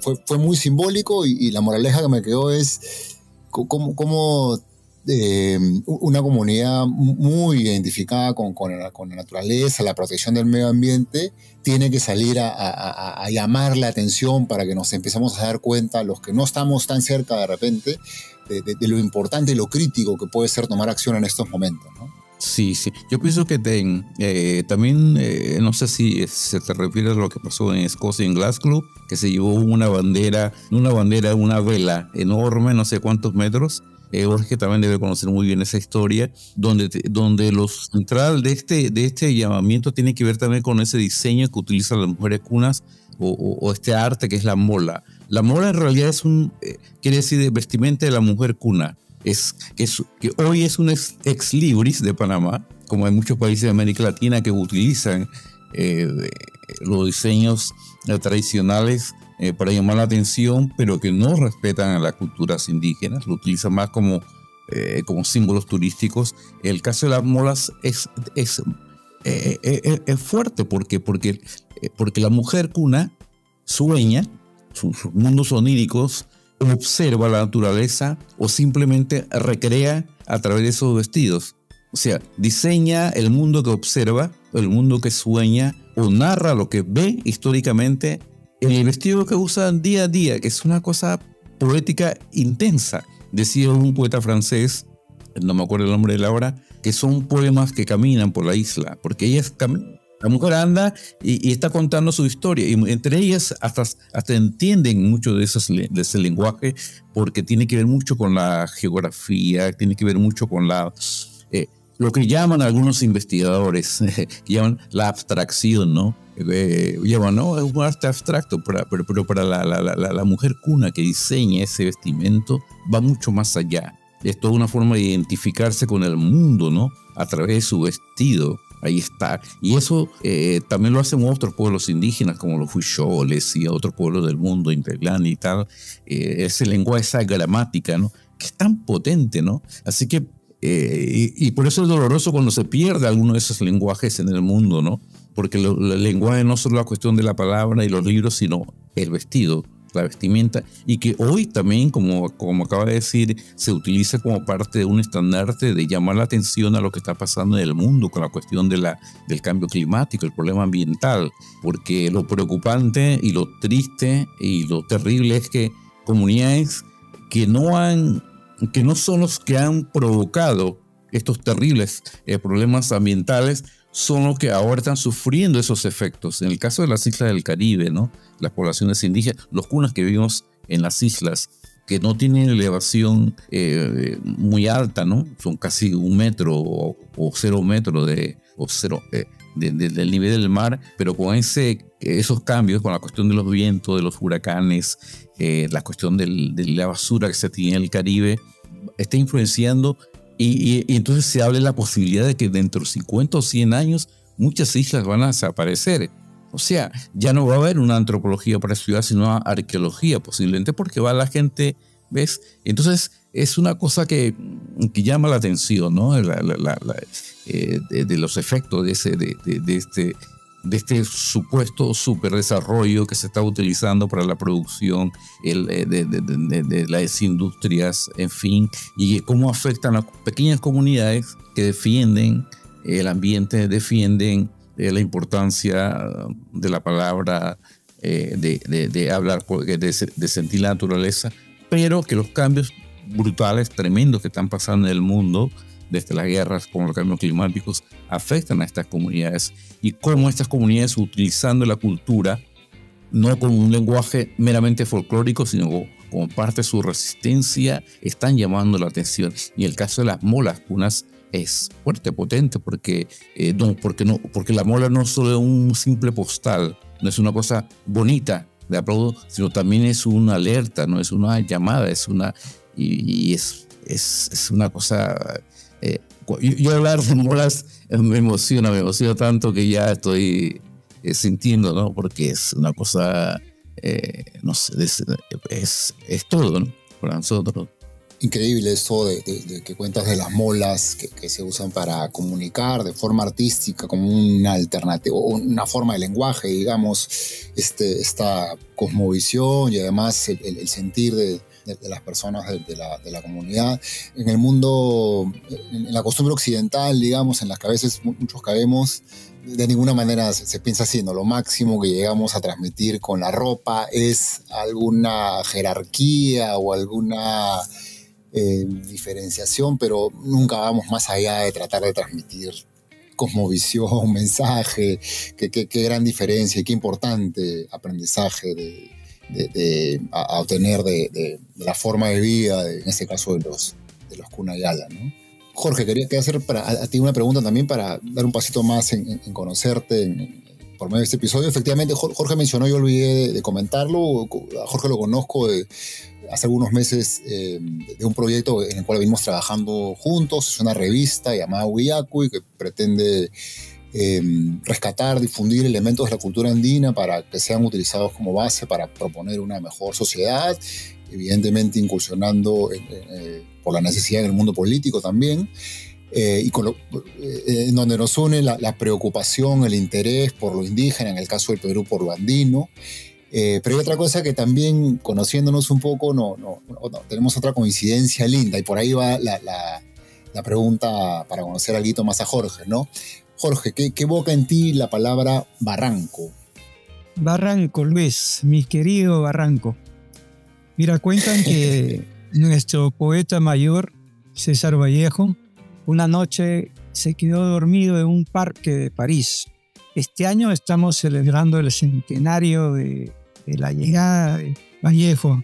fue, fue muy simbólico y, la moraleja que me quedó es cómo, eh, una comunidad muy identificada con, con, la, naturaleza, la protección del medio ambiente, tiene que salir a, llamar la atención para que nos empecemos a dar cuenta, los que no estamos tan cerca de repente, de, lo importante y lo crítico que puede ser tomar acción en estos momentos. Sí, sí. Yo pienso que eh, también, eh, no sé si se te refiere a lo que pasó en Escocia, en Glasgow, que se llevó una bandera, una bandera, una vela enorme, no sé cuántos metros, eh, Jorge también debe conocer muy bien esa historia, donde, donde lo central de este, de este llamamiento tiene que ver también con ese diseño que utilizan las mujeres cunas o, este arte que es la mola. La mola en realidad es un, eh, quiere decir vestimenta de la mujer cuna. Es, que, hoy es un ex, libris de Panamá, como hay muchos países de América Latina que utilizan eh, los diseños tradicionales eh, para llamar la atención, pero que no respetan a las culturas indígenas, lo utilizan más como, eh, como símbolos turísticos. El caso de las molas es, es, eh, es fuerte porque, porque, porque la mujer cuna sueña, sus, mundos oníricos, observa la naturaleza o simplemente recrea a través de esos vestidos. O sea, diseña el mundo que observa, el mundo que sueña o narra lo que ve históricamente el vestido que usan día a día, que es una cosa poética intensa. Decía un poeta francés, no me acuerdo el nombre de la obra, que son poemas que caminan por la isla, porque ella es la mujer anda y, está contando su historia, y entre ellas hasta, hasta entienden mucho de, esos, de ese lenguaje, porque tiene que ver mucho con la geografía, tiene que ver mucho con la... Eh, lo que llaman algunos investigadores, *laughs* llaman la abstracción, ¿no? Eh, ¿no? Es un arte abstracto, pero, pero, para la, la, la, mujer cuna que diseña ese vestimento va mucho más allá. Es toda una forma de identificarse con el mundo, ¿no? A través de su vestido. Ahí está. Y eso eh, también lo hacen otros pueblos indígenas, como los Huicholes y otros pueblos del mundo, Integlán y tal. Eh, ese lenguaje, esa gramática, ¿no? Que es tan potente, ¿no? Así que, eh, y, y, por eso es doloroso cuando se pierde alguno de esos lenguajes en el mundo, ¿no? porque el lenguaje no solo la cuestión de la palabra y los libros, sino el vestido, la vestimenta, y que hoy también, como, como acaba de decir, se utiliza como parte de un estandarte de llamar la atención a lo que está pasando en el mundo con la cuestión de la, del cambio climático, el problema ambiental, porque lo preocupante y lo triste y lo terrible es que comunidades que no han, que no son los que han provocado estos terribles eh, problemas ambientales, son los que ahora están sufriendo esos efectos. En el caso de las islas del Caribe, ¿no? las poblaciones indígenas, los cunas que vivimos en las islas, que no tienen elevación eh, muy alta, ¿no? son casi un metro o, cero metros de, o cero, eh, del nivel del mar, pero con ese, esos cambios, con la cuestión de los vientos, de los huracanes, eh, la cuestión de la basura que se tiene en el Caribe, está influenciando y, entonces se habla de la posibilidad de que dentro de 50 o 100 años muchas islas van a desaparecer. O sea, ya no va a haber una antropología para ciudad, sino una arqueología posiblemente, porque va la gente, ¿ves? Entonces es una cosa que, que llama la atención, ¿no? Eh, de, los efectos de, ese, de este de este supuesto superdesarrollo que se está utilizando para la producción eh, de, las industrias, en fin, y cómo afectan a pequeñas comunidades que defienden el ambiente, defienden eh, la importancia de la palabra, eh, de, hablar, de, sentir la naturaleza, pero que los cambios brutales, tremendos que están pasando en el mundo, desde las guerras como los cambios climáticos afectan a estas comunidades y cómo estas comunidades utilizando la cultura no con un lenguaje meramente folclórico, sino como parte de su resistencia, están llamando la atención. Y el caso de las molas cunas es fuerte, potente, porque, eh, no, porque, no, porque la mola no solo es un simple postal, no es una cosa bonita de aplaudo, sino también es una alerta, no es una llamada, es una... Y, es, es, es, una cosa eh, yo, hablar de molas *laughs* me emociona, me emociona tanto que ya estoy eh, sintiendo, ¿no? Porque es una cosa, eh, no sé, es, es, todo, ¿no? Para nosotros. Increíble eso de, que cuentas de las molas que, se usan para comunicar de forma artística como una alternativa, una forma de lenguaje, digamos, este, esta cosmovisión y además el sentir de, de, las personas de, la, de, la, comunidad. En el mundo, en, la costumbre occidental, digamos, en las que a veces muchos caemos, de ninguna manera se, piensa así, ¿no? Lo máximo que llegamos a transmitir con la ropa es alguna jerarquía o alguna eh, diferenciación, pero nunca vamos más allá de tratar de transmitir cosmovisión, *laughs* mensaje, qué gran diferencia y qué importante aprendizaje de, a, obtener de, la forma de vida, en este caso de los, de los Kunayala, ¿no? Jorge, quería, hacer para, a, ti una pregunta también para dar un pasito más en, conocerte por medio de este episodio. Efectivamente, Jorge mencionó, yo olvidé de, comentarlo, a Jorge lo conozco de, hace algunos meses eh, de un proyecto en el cual venimos trabajando juntos, es una revista llamada y que pretende Em, rescatar, difundir elementos de la cultura andina para que sean utilizados como base para proponer una mejor sociedad, evidentemente incursionando eh, por la necesidad en el mundo político también. Eh, y con eh, en donde nos une la, preocupación, el interés por lo indígena, en el caso del Perú por lo andino. pero hay otra cosa que también, conociéndonos un poco, no, no, tenemos otra coincidencia linda, y por ahí va la, la, la pregunta para conocer algo más a Jorge, ¿no? Jorge, ¿qué, evoca en ti la palabra barranco? Barranco, Luis, mi querido Barranco. Mira, cuentan que *laughs* nuestro poeta mayor, César Vallejo, una noche se quedó dormido en un parque de París. Este año estamos celebrando el centenario de, de la llegada de Vallejo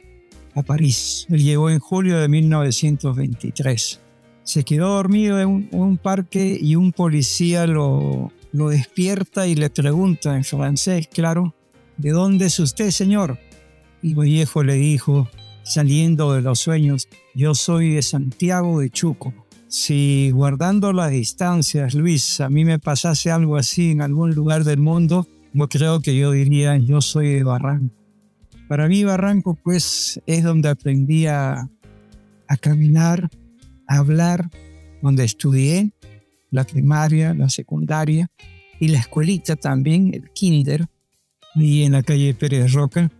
a París. Él llegó en julio de 1923 se quedó dormido en un, parque y un policía lo, lo despierta y le pregunta en francés, claro, ¿de dónde es usted, señor? Y Vallejo le dijo, saliendo de los sueños, yo soy de Santiago de Chuco. Si guardando las distancias, Luis, a mí me pasase algo así en algún lugar del mundo, yo creo que yo diría, yo soy de Barranco. Para mí Barranco, pues, es donde aprendí a caminar, hablar donde estudié la primaria, la secundaria y la escuelita también, el kinder, y en la calle Pérez Roca.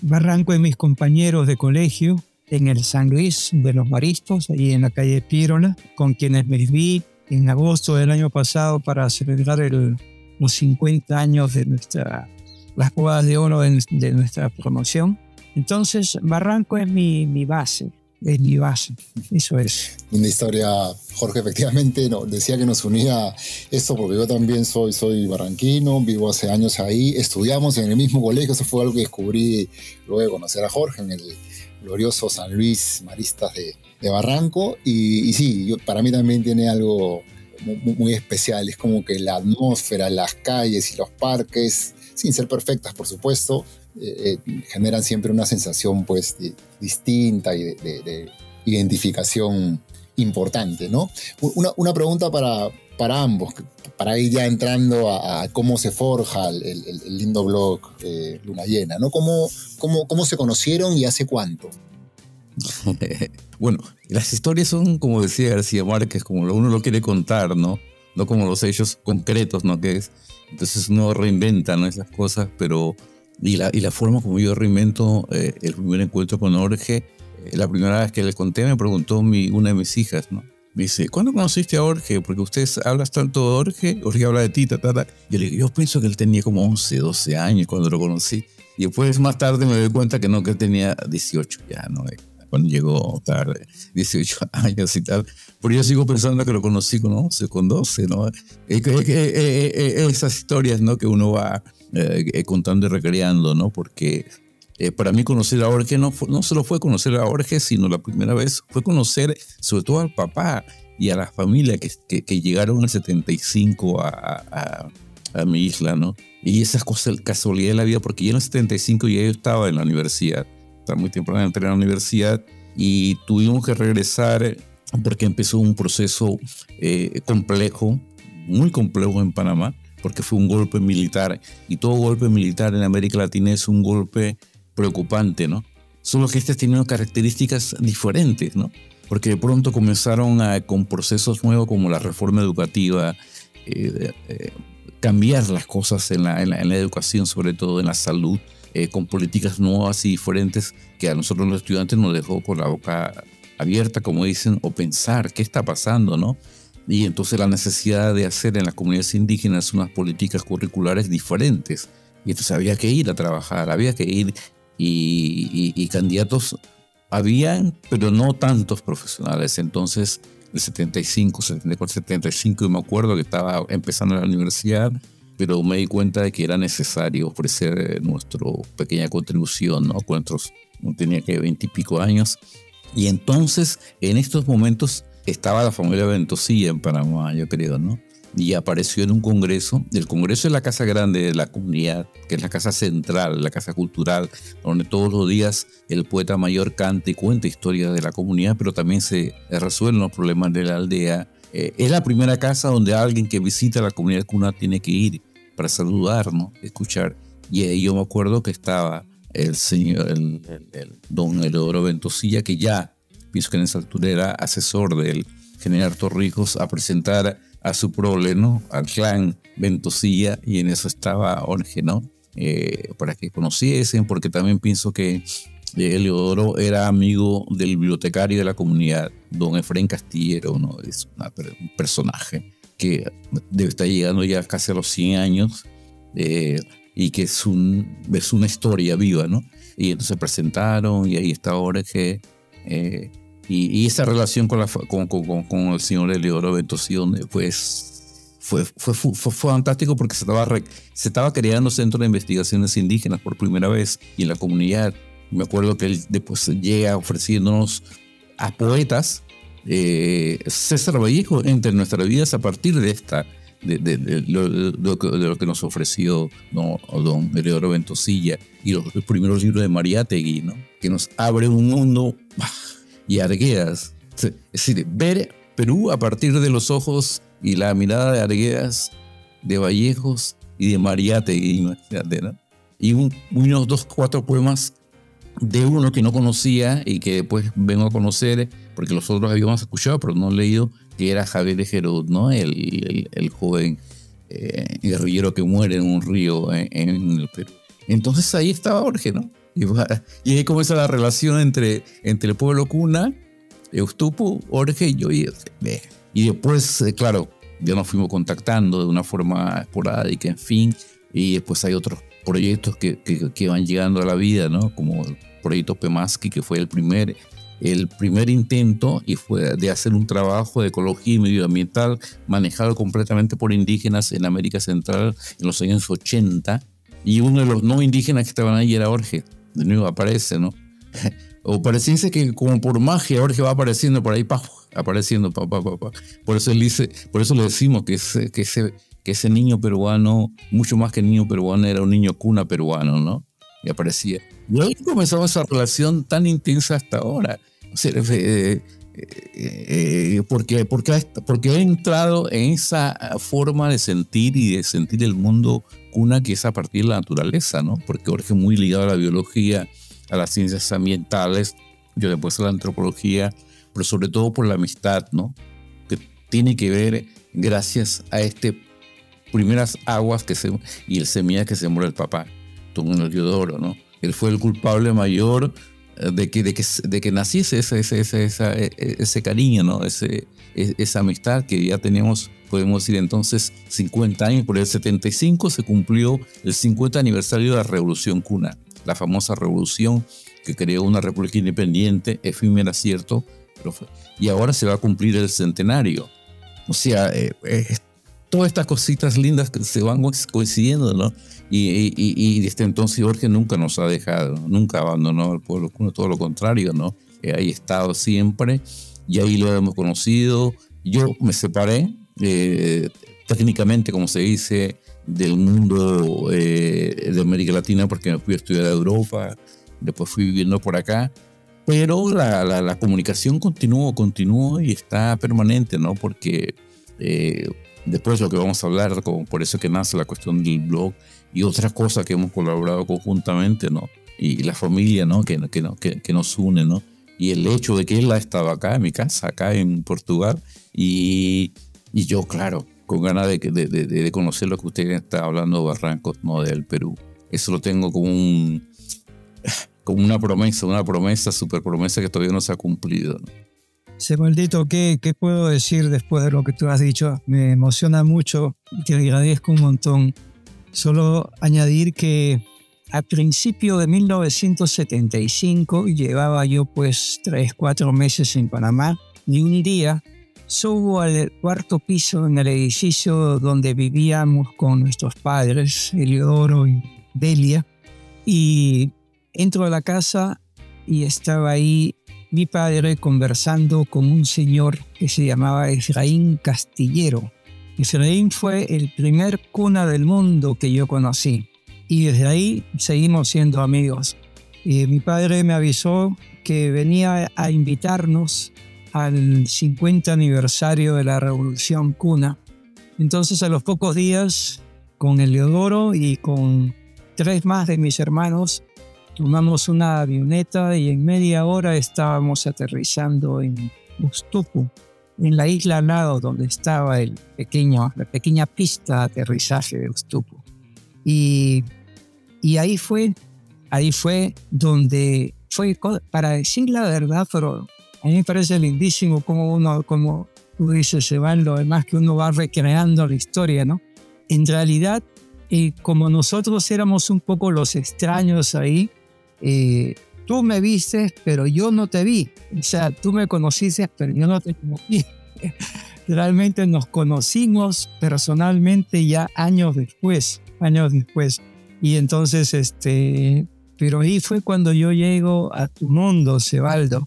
Barranco de mis compañeros de colegio en el San Luis de los Maristos, ahí en la calle Pirola, con quienes me vi en agosto del año pasado para celebrar el, los 50 años de nuestra, las bodas de oro de, de nuestra promoción. Entonces, Barranco es mi, mi base, es mi base. Eso es. Una historia, Jorge, efectivamente, no, decía que nos unía esto porque yo también soy, soy barranquino, vivo hace años ahí, estudiamos en el mismo colegio, eso fue algo que descubrí luego de conocer a Jorge en el glorioso San Luis Maristas de, de Barranco. Y, sí, yo, para mí también tiene algo muy, muy especial, es como que la atmósfera, las calles y los parques, sin ser perfectas, por supuesto, eh, eh, generan siempre una sensación pues distinta y de, identificación importante, ¿no? Una, una, pregunta para, para ambos, para ir ya entrando a, cómo se forja el, lindo blog eh, Luna Llena, ¿no? ¿Cómo, cómo, ¿Cómo se conocieron y hace cuánto? *laughs* bueno, las historias son, como decía García Márquez, como uno lo quiere contar, ¿no? No como los hechos concretos, ¿no? Que es, entonces uno reinventa. Esas cosas, pero y la, y la forma como yo reinvento eh, el primer encuentro con Jorge, eh, la primera vez que le conté me preguntó mi, una de mis hijas, ¿no? Me dice, ¿cuándo conociste a Jorge? Porque ustedes hablas tanto de Jorge, Jorge habla de ti, ta, ta, ta. Yo le digo, yo pienso que él tenía como 11, 12 años cuando lo conocí. Y después más tarde me doy cuenta que no, que él tenía 18 ya, ¿no? Eh, cuando llegó tarde, *laughs* 18 *laughs* años y tal. Pero yo sigo pensando que lo conocí con 11, con 12, ¿no? esas historias, ¿no? Que uno va eh, contando y recreando, ¿no? Porque eh, para mí conocer a Jorge no, no solo fue conocer a Jorge, sino la primera vez fue conocer sobre todo al papá y a la familia que, que, llegaron en el 75 a, a, a, mi isla, ¿no? Y esas cosas, casualidad de la vida, porque ya en el 75 ya yo estaba en la universidad, estaba muy temprano entré en la universidad y tuvimos que regresar porque empezó un proceso eh, complejo, muy complejo en Panamá, porque fue un golpe militar y todo golpe militar en América Latina es un golpe preocupante, ¿no? Solo que este tiene características diferentes, ¿no? Porque de pronto comenzaron a, con procesos nuevos como la reforma educativa, eh, eh, cambiar las cosas en la, en, la, educación, sobre todo en la salud, eh, con políticas nuevas y diferentes que a nosotros los estudiantes nos dejó con la boca abierta, como dicen, o pensar qué está pasando, ¿no? Y entonces la necesidad de hacer en las comunidades indígenas unas políticas curriculares diferentes. Y entonces había que ir a trabajar, había que ir y, candidatos habían, pero no tantos profesionales. Entonces, el 75, 74, 75, y me acuerdo que estaba empezando la universidad, pero me di cuenta de que era necesario ofrecer nuestra pequeña contribución, ¿no? No tenía que veintipico años. Y entonces, en estos momentos, estaba la familia Ventosilla en Panamá, yo creo, ¿no? Y apareció en un congreso. El congreso es la casa grande de la comunidad, que es la casa central, la casa cultural, donde todos los días el poeta mayor canta y cuenta historias de la comunidad, pero también se resuelven los problemas de la aldea. Eh, es la primera casa donde alguien que visita la comunidad cuna tiene que ir para saludar, ¿no? Escuchar. Y yo me acuerdo que estaba el señor, el, don Eleodoro Ventosilla, que ya, pienso que en esa altura era asesor del general Torrijos, a presentar a su prole, ¿no? Al clan Ventosilla, y en eso estaba Orge, ¿no? Eh, para que conociesen, porque también pienso que eh, Eleodoro era amigo del bibliotecario de la comunidad, don Efraín Castillero, ¿no? Es un personaje que debe estar llegando ya casi a los 100 años. Eh, y que es, un, es una historia viva, ¿no? Y entonces se presentaron y ahí está que... Eh, y, esa relación con, la, con, con, con el señor Eleodoro Ventoción, pues fue, fue, fue, fue, fantástico porque se estaba, se estaba creando centro de investigaciones indígenas por primera vez y en la comunidad. Me acuerdo que él después llega ofreciéndonos a poetas. Eh, César Vallejo entre nuestras vidas a partir de esta de, lo, que nos ofreció ¿no? don Eleodoro Ventosilla y los, primeros libros de Mariátegui, ¿no? que nos abre un mundo y Arguedas. Es decir, ver Perú a partir de los ojos y la mirada de Arguedas, de Vallejos y de Mariátegui, ¿no? Y unos dos, cuatro poemas de uno que no conocía y que después vengo a conocer, porque los otros habíamos escuchado, pero no leído, que era Javier de Gerud, ¿no? El, el, joven eh, guerrillero que muere en un río en, el Perú. Entonces ahí estaba Jorge, ¿no? Y, y, ahí comienza la relación entre, entre el pueblo cuna, Eustupo, Jorge y yo. Y, y después, eh, claro, ya nos fuimos contactando de una forma esporádica, en fin. Y después hay otros proyectos que, que, que van llegando a la vida, ¿no? Como el proyecto Pemaski, que fue el primer el primer intento y fue de hacer un trabajo de ecología y medioambiental manejado completamente por indígenas en América Central en los años 80. Y uno de los no indígenas que estaban ahí era Jorge. De nuevo aparece, ¿no? *laughs* o pareciese que como por magia Jorge va apareciendo por ahí, pa, apareciendo, pa, pa, pa, Por eso él dice, por eso le decimos que ese, que ese, que ese niño peruano, mucho más que niño peruano, era un niño cuna peruano, ¿no? y aparecía. Y ahí comenzó esa relación tan intensa hasta ahora. Eh, eh, porque, porque, porque he entrado en esa forma de sentir y de sentir el mundo cuna que es a partir de la naturaleza, ¿no? Porque Jorge es muy ligado a la biología, a las ciencias ambientales, yo después a la antropología, pero sobre todo por la amistad, ¿no? Que tiene que ver gracias a este primeras aguas que se, y el semilla que sembró el papá en el Diodoro, ¿no? Él fue el culpable mayor eh, de que, de que, de que naciese ese, ese, ese, ese cariño, ¿no? E, esa amistad que ya teníamos, podemos decir entonces, 50 años. Por el 75 se cumplió el 50 aniversario de la Revolución Cuna, la famosa revolución que creó una república independiente, efímera, cierto, y ahora se va a cumplir el centenario. O sea, eh, eh, todas estas cositas lindas que se van coincidiendo, ¿no? Y, y, desde entonces Jorge nunca nos ha dejado, nunca abandonó al pueblo todo lo contrario, ¿no? Eh, ahí ha estado siempre y ahí lo hemos conocido. Yo me separé eh, técnicamente, como se dice, del mundo eh, de América Latina porque me fui a estudiar a Europa, después fui viviendo por acá, pero la, la, comunicación continuó, continuó y está permanente, ¿no? Porque después lo que vamos a hablar, como por eso que nace la cuestión del blog y otras cosas que hemos colaborado conjuntamente, ¿no? Y la familia, ¿no? Que, que, que, nos une, ¿no? Y el hecho de que él ha estado acá en mi casa, acá en Portugal, y, y yo, claro, con ganas de, de, de, conocer lo que usted está hablando, Barrancos, ¿no? Del Perú. eso lo tengo como un *laughs* como una promesa, una promesa, super promesa que todavía no se ha cumplido. Ese maldito, ¿qué, ¿qué puedo decir después de lo que tú has dicho? Me emociona mucho y te agradezco un montón. Solo añadir que a principio de 1975 llevaba yo pues tres, cuatro meses en Panamá y un día subo al cuarto piso en el edificio donde vivíamos con nuestros padres, Eliodoro y Delia, y entro a la casa y estaba ahí mi padre conversando con un señor que se llamaba Efraín Castillero. Efraín fue el primer cuna del mundo que yo conocí y desde ahí seguimos siendo amigos. Y mi padre me avisó que venía a invitarnos al 50 aniversario de la Revolución Cuna. Entonces a los pocos días, con Eleodoro y con tres más de mis hermanos, tomamos una avioneta y en media hora estábamos aterrizando en Ustupu, en la isla al lado donde estaba el pequeño, la pequeña pista de aterrizaje de Ustupu. Y, y ahí fue, ahí fue donde fue, para decir la verdad, pero a mí me parece lindísimo como uno, como tú dices, se va lo demás que uno va recreando la historia, ¿no? En realidad, eh, como nosotros éramos un poco los extraños ahí, eh, tú me viste, pero yo no te vi. O sea, tú me conociste, pero yo no te conocí. *laughs* Realmente nos conocimos personalmente ya años después años después. Y entonces, este, pero ahí fue cuando yo llego a tu mundo, Cebaldo,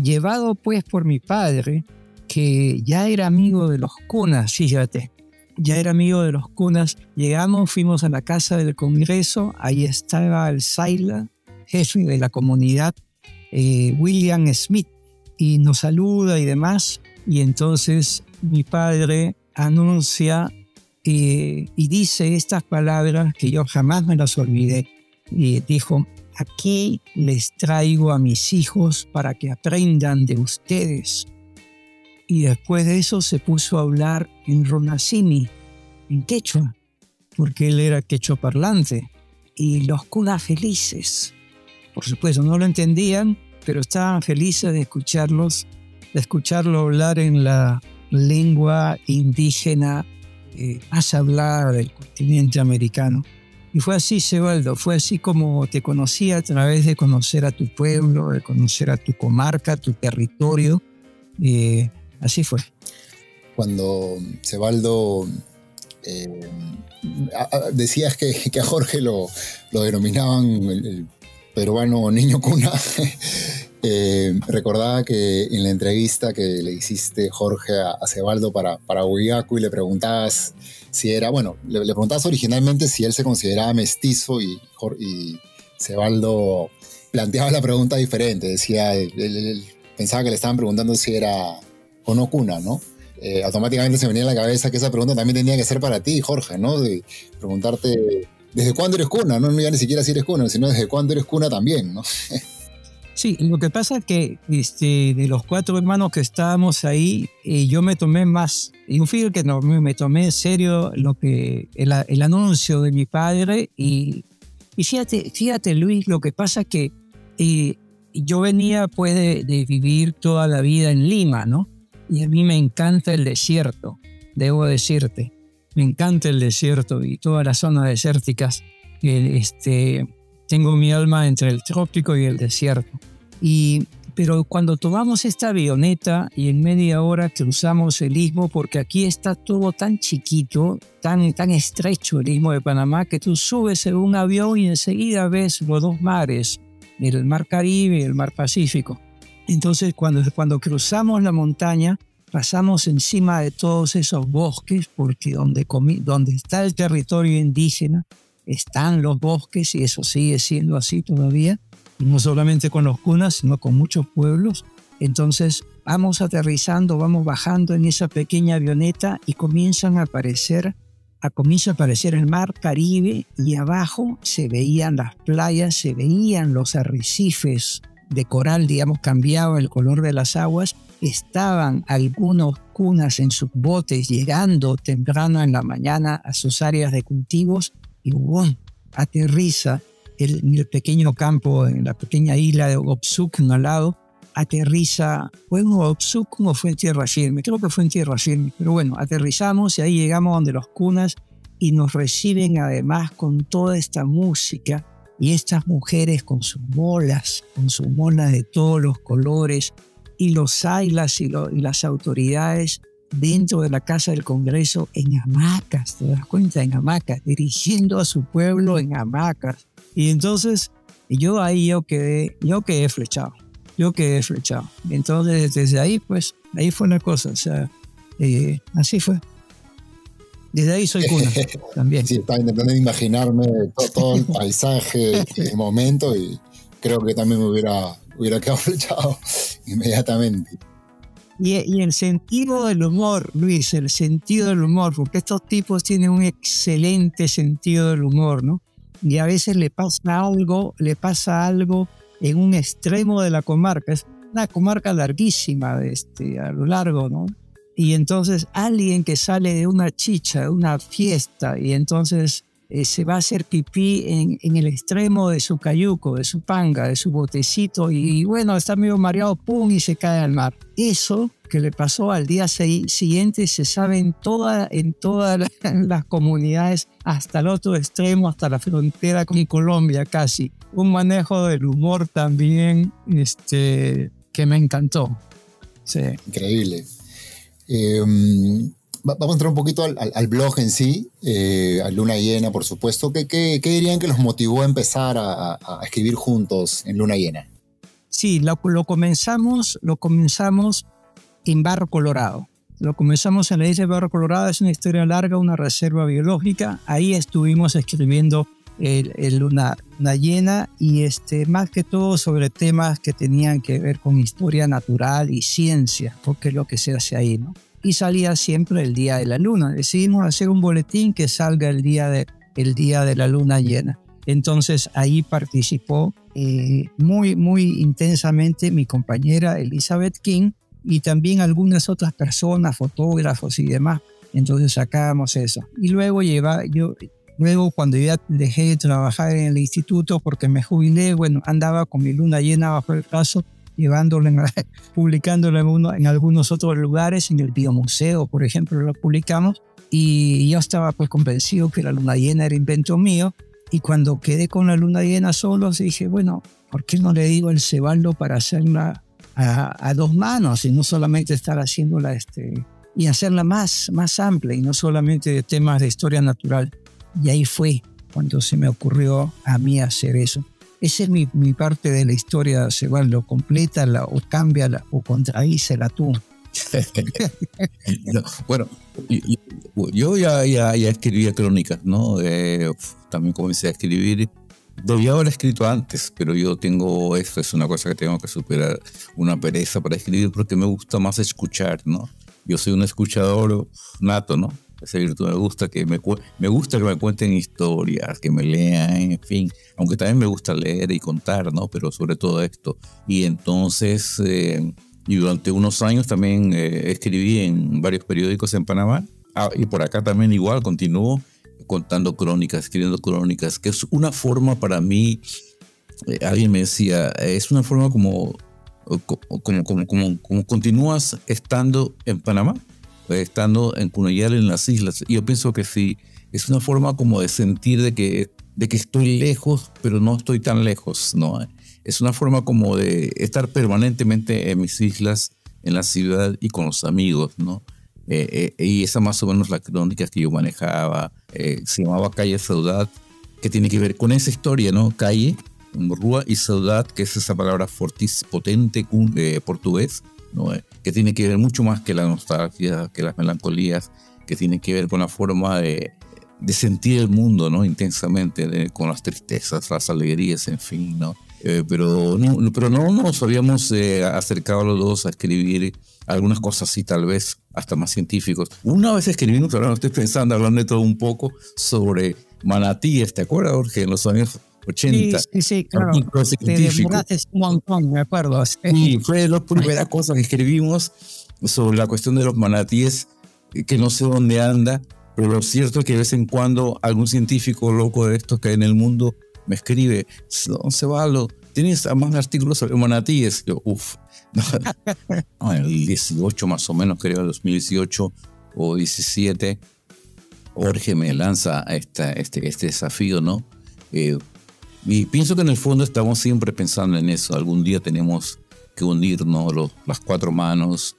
llevado pues por mi padre, que ya era amigo de los cunas, fíjate, ya era amigo de los cunas. Llegamos, fuimos a la casa del Congreso, ahí estaba el Saila, jefe de la comunidad, eh, William Smith, y nos saluda y demás. Y entonces mi padre anuncia y dice estas palabras que yo jamás me las olvidé. Y dijo, aquí les traigo a mis hijos para que aprendan de ustedes. Y después de eso se puso a hablar en Ronacini, en quechua, porque él era quechua parlante. Y los cunas felices. Por supuesto, no lo entendían, pero estaban felices de escucharlos, de escucharlo hablar en la lengua indígena eh, más hablada del continente americano. Y fue así, Sebaldo, fue así como te conocí a través de conocer a tu pueblo, de conocer a tu comarca, tu territorio. Eh, así fue. Cuando Sebaldo eh, decías que, que, a Jorge lo, lo denominaban el, peruano niño cuna, *laughs* eh, recordaba que en la entrevista que le hiciste, Jorge, a, Cebaldo para, para Huigacu y le preguntabas si era, bueno, le, preguntabas originalmente si él se consideraba mestizo y, y Cebaldo planteaba la pregunta diferente, decía, él, pensaba que le estaban preguntando si era o no cuna, ¿no? Eh, automáticamente se venía a la cabeza que esa pregunta también tenía que ser para ti, Jorge, ¿no? De preguntarte ¿Desde cuándo eres cuna? No, ya ni siquiera si eres cuna, sino desde cuándo eres cuna también, ¿no? *laughs* Sí, lo que pasa es que este, de los cuatro hermanos que estábamos ahí, eh, yo me tomé más, y un fíjate que no, me tomé en serio lo que, el, anuncio de mi padre y, y, fíjate, fíjate Luis, lo que pasa es que eh, yo venía pues de, vivir toda la vida en Lima, ¿no? Y a mí me encanta el desierto, debo decirte me encanta el desierto y todas las zonas desérticas. Este, tengo mi alma entre el trópico y el desierto. Y, pero cuando tomamos esta avioneta y en media hora cruzamos el istmo, porque aquí está todo tan chiquito, tan, tan estrecho el istmo de Panamá, que tú subes en un avión y enseguida ves los dos mares, el mar Caribe y el mar Pacífico. Entonces cuando, cuando cruzamos la montaña, pasamos encima de todos esos bosques, porque donde, donde está el territorio indígena están los bosques y eso sigue siendo así todavía, no solamente con los cunas, sino con muchos pueblos. Entonces vamos aterrizando, vamos bajando en esa pequeña avioneta y comienzan a aparecer, a, comienza a aparecer el mar Caribe y abajo se veían las playas, se veían los arrecifes de coral, digamos, cambiaba el color de las aguas estaban algunos cunas en sus botes llegando temprano en la mañana a sus áreas de cultivos y aterriza en el pequeño campo, en la pequeña isla de Opsuk, al lado, aterriza, ¿fue en Opsuk o fue en tierra firme? Creo que fue en tierra firme, pero bueno, aterrizamos y ahí llegamos donde los cunas y nos reciben además con toda esta música y estas mujeres con sus bolas, con sus bolas de todos los colores, y los ailas y, y las autoridades dentro de la Casa del Congreso en hamacas, ¿te das cuenta? En hamacas, dirigiendo a su pueblo en hamacas. Y entonces yo ahí yo quedé, yo quedé flechado, yo quedé flechado. Entonces desde ahí, pues, ahí fue una cosa, o sea, eh, así fue. Desde ahí soy cuna *laughs* también. Sí, estaba intentando imaginarme todo, el paisaje, *laughs* el momento y creo que también me hubiera, hubiera quedado *laughs* flechado inmediatamente. Y, y, el sentido del humor, Luis, el sentido del humor, porque estos tipos tienen un excelente sentido del humor, ¿no? Y a veces le pasa algo, le pasa algo en un extremo de la comarca. Es una comarca larguísima este, a lo largo, ¿no? Y entonces alguien que sale de una chicha, de una fiesta, y entonces eh, se va a hacer pipí en, en, el extremo de su cayuco, de su panga, de su botecito, y, bueno, está medio mareado, pum, y se cae al mar. Eso que le pasó al día siguiente se sabe en, toda, en todas *laughs* las comunidades, hasta el otro extremo, hasta la frontera con Colombia casi. Un manejo del humor también este, que me encantó. Sí. Increíble. Eh, vamos a entrar un poquito al, blog en sí, eh, a Luna Llena, por supuesto. ¿Qué, qué, dirían que los motivó a empezar a, escribir juntos en Luna Llena? Sí, lo, comenzamos, lo comenzamos en Barro Colorado. Lo comenzamos en la isla de Barro Colorado, es una historia larga, una reserva biológica. Ahí estuvimos escribiendo el, luna, Llena y este, más que todo sobre temas que tenían que ver con historia natural y ciencia, porque es lo que se hace ahí, ¿no? Y salía siempre el día de la luna. Decidimos hacer un boletín que salga el día de, el día de la luna llena. Entonces ahí participó eh, muy, muy intensamente mi compañera Elizabeth King y también algunas otras personas, fotógrafos y demás. Entonces sacábamos eso. Y luego lleva, yo, luego cuando ya dejé de trabajar en el instituto porque me jubilé, bueno, andaba con mi luna llena bajo el brazo llevándolo, en, *laughs* publicándolo en, uno, en algunos otros lugares, en el Biomuseo, por ejemplo, lo publicamos. Y yo estaba pues convencido que la luna llena era invento mío. Y cuando quedé con la luna llena solo, dije, bueno, ¿por qué no le digo el cebaldo para hacerla a, a, dos manos y no solamente estar haciéndola este, y hacerla más, más amplia y no solamente de temas de historia natural? Y ahí fue cuando se me ocurrió a mí hacer eso. Esa es mi, mi parte de la historia, lo completa la, o cambia o la tú. *laughs* bueno, yo, ya, ya, ya, escribía crónicas, ¿no? También comencé a escribir. Debía haber escrito antes, pero yo tengo, esto es una cosa que tengo que superar, una pereza para escribir porque me gusta más escuchar, ¿no? Yo soy un escuchador nato, ¿no? Esa virtud. Me gusta que me, me gusta que me cuenten historias, que me lean, en fin. Aunque también me gusta leer y contar, ¿no? Pero sobre todo esto. Y entonces, eh, y durante unos años también eh, escribí en varios periódicos en Panamá. Ah, y por acá también igual continúo contando crónicas, escribiendo crónicas, que es una forma para mí, eh, alguien me decía, es una forma como como, como, como, como, continúas estando en Panamá, estando en Cunayal en las islas. Y yo pienso que sí, es una forma como de sentir de que, de que estoy lejos, pero no estoy tan lejos, ¿no? Es una forma como de estar permanentemente en mis islas, en la ciudad y con los amigos, ¿no? Eh, eh, y esa más o menos la crónica que yo manejaba, eh, se llamaba Calle Saudade, que tiene que ver con esa historia, ¿no? Calle, Rúa y Saudade, que es esa palabra fortis, potente portugués, que tiene que ver mucho más que la nostalgia, que las melancolías, que tiene que ver con la forma de, de sentir el mundo ¿no? intensamente, con las tristezas, las alegrías, en fin. ¿no? Eh, pero, no, pero no nos habíamos eh, acercado los dos a escribir algunas cosas así, tal vez hasta más científicos. Una vez escribimos, ahora estoy pensando, hablando de todo un poco, sobre manatíes, ¿te acuerdas, Jorge? En los años 80. Sí, sí, claro. Te un montón, me acuerdo. Sí, fue la primera cosa que escribimos sobre la cuestión de los manatíes, que no sé dónde anda, Pero lo cierto es que de vez en cuando algún científico loco de estos que hay en el mundo me escribe, don Ceballo, ¿tienes más artículos sobre manatíes? Yo, uff, *laughs* no, en el 18 más o menos, creo, 2018 o 17, Jorge me lanza esta, este, este desafío, ¿no? Eh, y pienso que en el fondo estamos siempre pensando en eso. Algún día tenemos que unirnos los, las cuatro manos,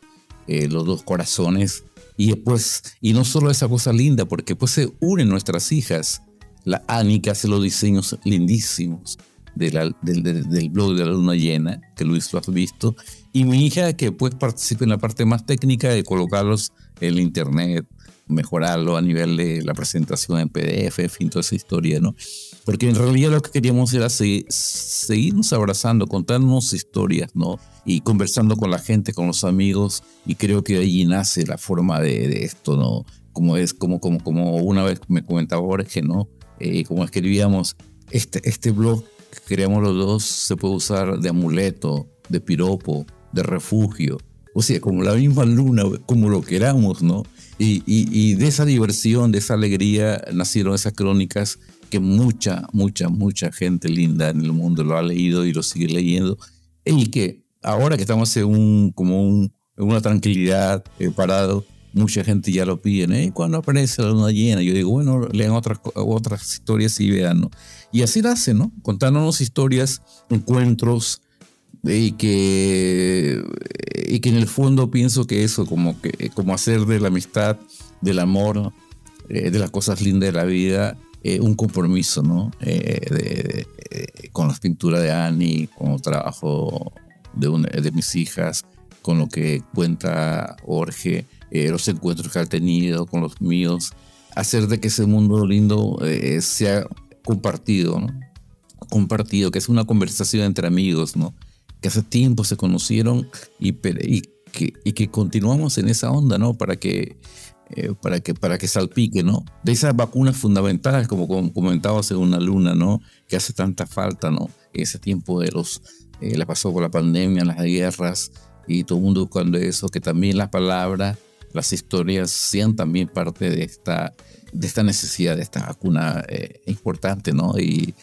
eh, los dos corazones. Y después, y no solo esa cosa linda, porque pues se unen nuestras hijas. La Ani que hace los diseños lindísimos del, del, blog de la luna llena, que Luis lo has visto. Y mi hija que pues participa en la parte más técnica de colocarlos en internet, mejorarlo a nivel de la presentación en PDF, en fin, toda esa historia, ¿no? Porque en realidad lo que queríamos era seguirnos abrazando, contarnos historias, ¿no? Y conversando con la gente, con los amigos, y creo que allí nace la forma de, esto, ¿no? Como es, como, como, como una vez me comentaba Jorge, ¿no? Eh, como escribíamos, este, este blog que creamos los dos se puede usar de amuleto, de piropo, de refugio, o sea, como la misma luna, como lo queramos, ¿no? Y, de esa diversión, de esa alegría, nacieron esas crónicas que mucha, mucha, mucha gente linda en el mundo lo ha leído y lo sigue leyendo. Y que ahora que estamos en, un, como un, en una tranquilidad, eh, parado, mucha gente ya lo pide. ¿eh? Cuando aparece la luna llena, yo digo, bueno, lean otras, otras historias y vean, ¿no? Y así lo hacen, ¿no? Contándonos historias, encuentros, y que, y que en el fondo pienso que eso, como, que, como hacer de la amistad, del amor, eh, de las cosas lindas de la vida, eh, un compromiso, ¿no? Eh, con las pinturas de Annie, con el trabajo de, una, de mis hijas, con lo que cuenta Jorge, los encuentros que ha tenido con los míos, hacer de que ese mundo lindo sea compartido, ¿no? Compartido, que es una conversación entre amigos, ¿no? Que hace tiempo se conocieron y, y, que, y que continuamos en esa onda, ¿no? Para que, eh, para que, para que salpique, ¿no? De esas vacunas fundamentales, como comentaba hace una luna, ¿no? Que hace tanta falta, ¿no? Ese tiempo de los, eh, la pasó por la pandemia, las guerras y todo el mundo buscando eso, que también las palabras, las historias sean también parte de esta, de esta necesidad, de esta vacuna eh, importante, ¿no? Y,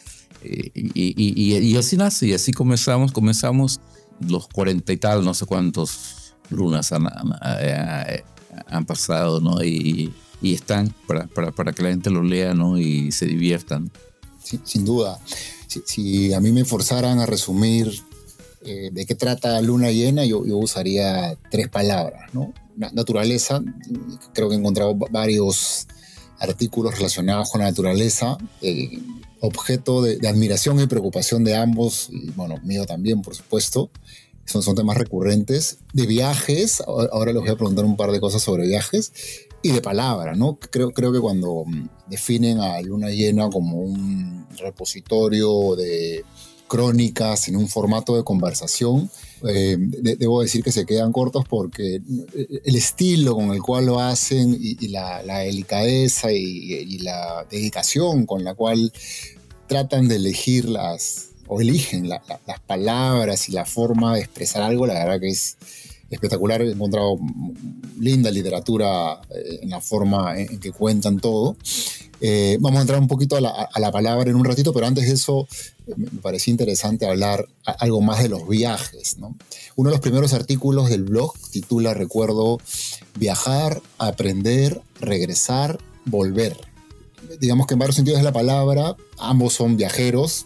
y, así nace, y así comenzamos, comenzamos los cuarenta y tal, no sé cuántos lunas han, eh, pasado, ¿no? Y, están para, para, para, que la gente lo lea, ¿no? Y se diviertan. sin duda. Si, a mí me forzaran a resumir eh, de qué trata Luna Llena, yo, yo usaría tres palabras, ¿no? Naturaleza, creo que he encontrado varios artículos relacionados con la naturaleza. Eh, objeto de, admiración y preocupación de ambos, y bueno, mío también, por supuesto. Son, son temas recurrentes. De viajes, ahora les voy a preguntar un par de cosas sobre viajes, y de palabra, ¿no? Creo, creo que cuando mm, definen a Luna Llena como un repositorio de crónicas en un formato de conversación, eh, debo decir que se quedan cortos porque eh, el estilo con el cual lo hacen y, la, delicadeza y, la dedicación con la cual tratan de elegir las, o eligen las palabras y la forma de expresar algo, la verdad que es espectacular. He encontrado linda literatura eh, en la forma en que cuentan todo. Vamos a entrar un poquito a la, palabra en un ratito, pero antes de eso me parecía interesante hablar algo más de los viajes. Uno de los primeros artículos del blog titula, recuerdo, Viajar, aprender, regresar, volver. Digamos que en varios sentidos de la palabra, ambos son viajeros,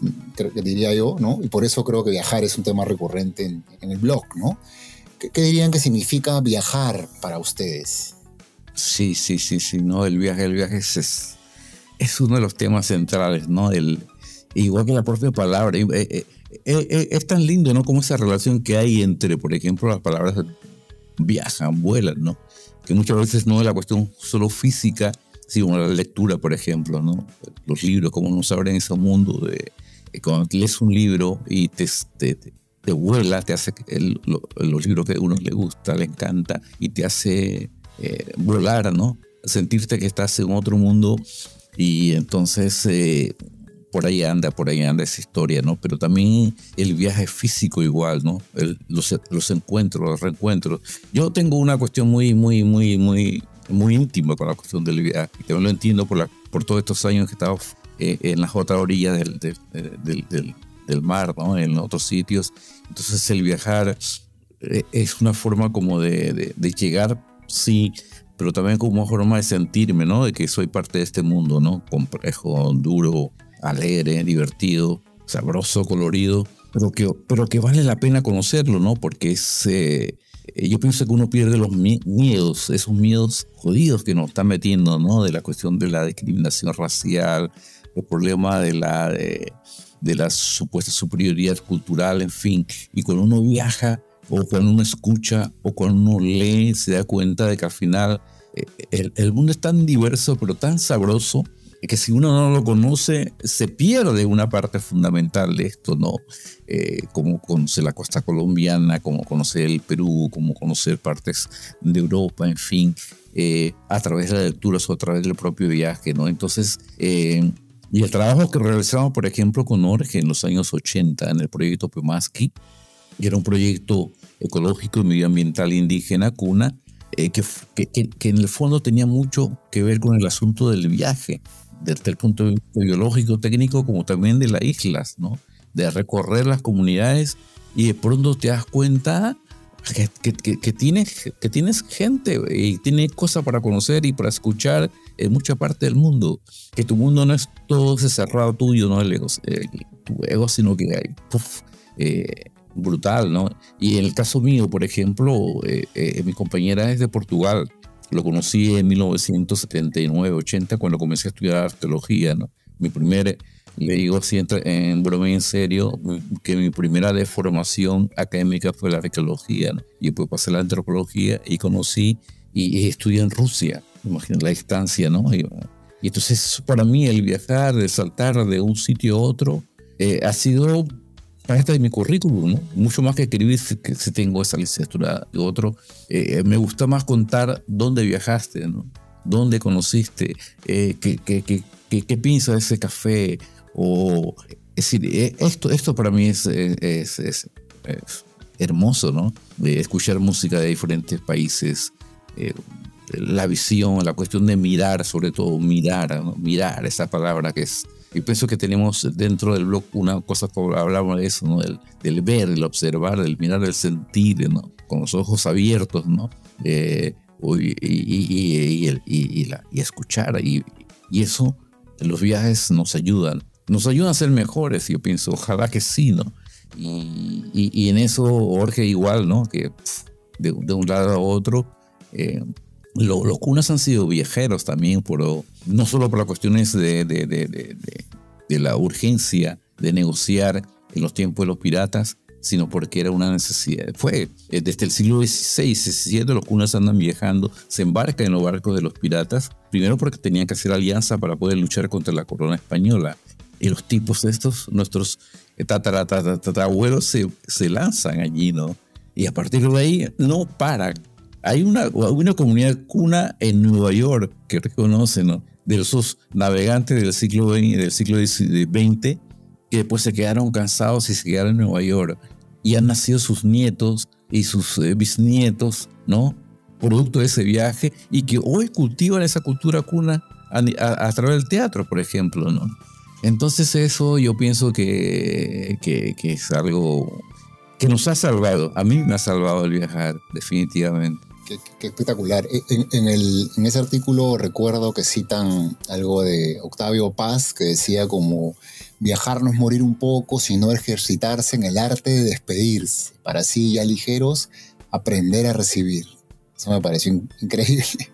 diría yo, ¿no? Y por eso creo que viajar es un tema recurrente en, el blog, ¿no? ¿Qué, ¿Qué, dirían que significa viajar para ustedes? Sí, sí, sí, sí, no, el viaje, el viaje es, es uno de los temas centrales, ¿no? Igual que la propia palabra. Eh, eh, eh, es tan lindo, ¿no? Como esa relación que hay entre, por ejemplo, las palabras viajan, vuelan, ¿no? Que muchas veces no es la cuestión solo física, sino la lectura, por ejemplo, ¿no? Los libros, cómo nos abren ese mundo de... Cuando lees un libro y te, te, te vuela, te hace los libros que a uno le gusta, le encanta y te hace volar, ¿no? Sentirte que estás en otro mundo y entonces eh, por ahí anda, por ahí anda esa historia, ¿no? Pero también el viaje físico igual, ¿no? los, los, encuentros, los reencuentros. Yo tengo una cuestión muy, muy, muy, muy muy íntimo con la cuestión del viaje. También lo entiendo por, la, por todos estos años que he estado eh, en las otras orillas del, del, del, del, mar, ¿no? en otros sitios. Entonces el viajar eh, es una forma como de, de, llegar, sí, pero también como una forma de sentirme, ¿no? De que soy parte de este mundo, ¿no? Complejo, duro, alegre, divertido, sabroso, colorido, pero que, pero que vale la pena conocerlo, ¿no? Porque es... Eh, yo pienso que uno pierde los miedos, esos miedos jodidos que nos están metiendo, ¿no? De la cuestión de la discriminación racial, el problema de la, de, la supuesta superioridad cultural, en fin. Y cuando uno viaja, o cuando uno escucha, o cuando uno lee, se da cuenta de que al final eh, el, el mundo es tan diverso, pero tan sabroso, que si uno no lo conoce, se pierde una parte fundamental de esto, ¿no? Eh, como conocer la costa colombiana, como conocer el Perú, como conocer partes de Europa, en fin, eh, a través de las lecturas o a través del propio viaje, ¿no? Entonces, eh, y el trabajo que realizamos, por ejemplo, con Orge en los años 80 en el proyecto Pemaski, que era un proyecto ecológico y medioambiental indígena, CUNA, que, que, que, en el fondo tenía mucho que ver con el asunto del viaje, desde el punto de vista biológico, técnico, como también de las islas, ¿no? De recorrer las comunidades y de pronto te das cuenta que, tienes, que tienes gente y tienes cosas para conocer y para escuchar en mucha parte del mundo. Que tu mundo no es todo ese cerrado tuyo, no el ego, tu ego, sino que hay, eh, brutal, ¿no? Y en el caso mío, por ejemplo, eh, eh, mi compañera es de Portugal lo conocí en 1979-80 cuando comencé a estudiar arqueología. ¿no? Mi primer, le digo así en broma y en serio, que mi primera deformación académica fue la arqueología. ¿no? Y después pasé a la antropología y conocí y, estudié en Rusia. Imagínate la distancia, ¿no? Y, entonces para mí el viajar, el saltar de un sitio a otro, eh, ha sido parte de mi currículum, ¿no? Mucho más que escribir si tengo esa licenciatura de otro. Eh, me gusta más contar dónde viajaste, ¿no? Dónde conociste, eh, qué, qué, piensas de ese café. O, es decir, eh, esto, esto para mí es, hermoso, ¿no? Escuchar música de diferentes países, la visión, la cuestión de mirar, sobre todo mirar, mirar esa palabra que es y pienso que tenemos dentro del blog una cosa, hablamos de eso, ¿no? Del, del ver, el observar, del mirar, el sentir, ¿no? Con los ojos abiertos, ¿no? Eh, y, y, y, la, y, escuchar. Y, eso, los viajes nos ayudan. Nos ayudan a ser mejores, yo pienso. Ojalá que sí, ¿no? Y, en eso, Jorge, igual, ¿no? Que de, de un lado a otro. Eh, los cunas han sido viajeros también, pero no solo por las cuestiones de, de, de, de, la urgencia de negociar en los tiempos de los piratas, sino porque era una necesidad. Fue eh, desde el siglo XVI, XVII los cunas andan viajando, se embarcan en los barcos de los piratas, primero porque tenían que hacer alianza para poder luchar contra la corona española. Y los tipos estos, nuestros tatarabuelos, se, se lanzan allí, ¿no? Y a partir de ahí no paran hay una, una comunidad cuna en Nueva York que reconoce, ¿no? De esos navegantes del siglo XX, del siglo XX que después se quedaron cansados y se quedaron en Nueva York. Y han nacido sus nietos y sus eh, bisnietos, ¿no? Producto de ese viaje y que hoy cultivan esa cultura cuna a, través del teatro, por ejemplo, ¿no? Entonces eso yo pienso que, que, que es algo que nos ha salvado. A mí me ha salvado el viajar, definitivamente. Qué, espectacular. E, en, ese artículo recuerdo que citan algo de Octavio Paz que decía como viajar no es morir un poco, sino ejercitarse en el arte de despedirse, para así ya ligeros aprender a recibir. Eso me pareció increíble.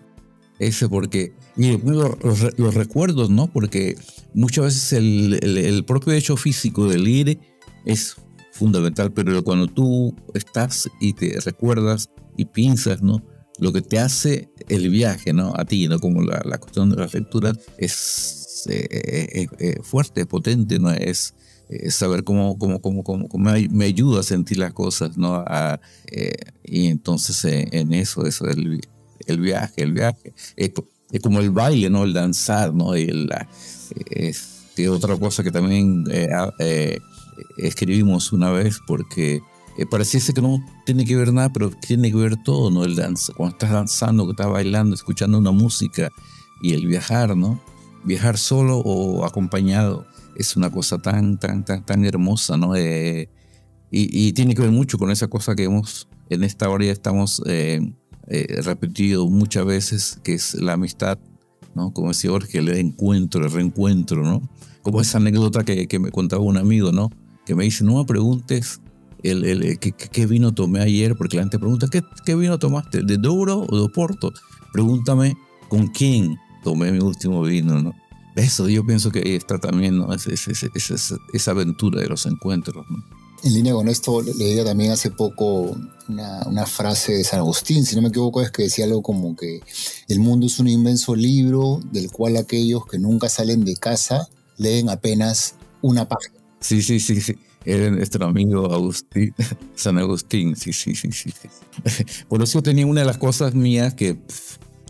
Eso porque, y los, recuerdos, ¿no? Porque muchas veces el propio hecho físico del ir es fundamental, pero cuando tú estás y te recuerdas y piensas, ¿no? Lo que te hace el viaje, ¿no? A ti, ¿no? Como la, la cuestión de las lecturas es eh, eh, eh, fuerte, potente, ¿no? Es, saber cómo, cómo, cómo, cómo, me, ayuda a sentir las cosas, ¿no? y entonces en eso, eso, el, el viaje, el viaje. Es, como el baile, ¿no? El danzar, ¿no? Es, otra cosa que también escribimos una vez porque eh, pareciese que no tiene que ver nada, pero tiene que ver todo, ¿no? El danza, cuando estás danzando, que estás bailando, escuchando una música y el viajar, ¿no? Viajar solo o acompañado es una cosa tan, tan, tan, tan hermosa, ¿no? Eh, y, tiene que ver mucho con esa cosa que hemos, en esta hora ya estamos eh, eh, repetido muchas veces, que es la amistad, ¿no? Como decía Jorge, el encuentro, el reencuentro, ¿no? Como esa anécdota que, que me contaba un amigo, ¿no? Que me dice, no me preguntes el, el, ¿qué, qué, vino tomé ayer, porque la gente pregunta, ¿qué, ¿qué, vino tomaste? ¿De Douro o de Oporto? Pregúntame con quién tomé mi último vino, ¿no? Eso, yo pienso que ahí está también ¿no? es, es, es, esa aventura de los encuentros. En línea con esto, leía también hace poco una, una, frase de San Agustín, si no me equivoco, es que decía algo como que el mundo es un inmenso libro del cual aquellos que nunca salen de casa leen apenas una página. Sí, sí, sí, sí. Era nuestro amigo Agustín, *laughs* San Agustín, sí, sí, sí, sí. *laughs* Por eso tenía una de las cosas mías que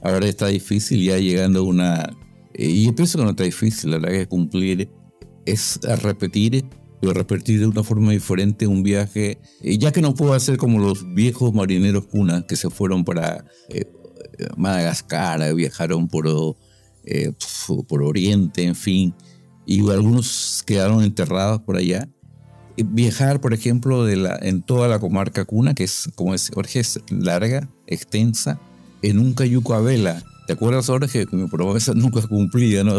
ahora está difícil ya llegando a una... Eh, y yo pienso que no está difícil, la verdad que cumplir es repetir pero repetir de una forma diferente un viaje, eh, ya que no puedo hacer como los viejos marineros cuna que se fueron para eh, Madagascar, viajaron por, por Oriente, en fin, y algunos quedaron enterrados por allá. Viajar, por ejemplo, de la, en toda la comarca cuna, que es, como es, Jorge, es larga, extensa, en un cayuco a vela. ¿Te acuerdas, Jorge, que mi promesa *laughs* nunca cumplía? ¿no?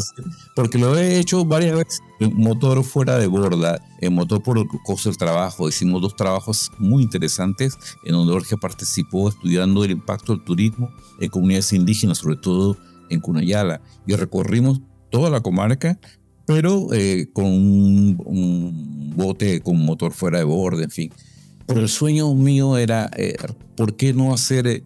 Porque lo he hecho varias veces. En motor fuera de borda, en motor por costo del trabajo. Hicimos dos trabajos muy interesantes en donde Jorge participó estudiando el impacto del turismo en comunidades indígenas, sobre todo en Cunayala. Y recorrimos toda la comarca, pero eh, con un, bote con motor fuera de borda, en fin. Pero el sueño mío era, eh, ¿por qué no hacer eh,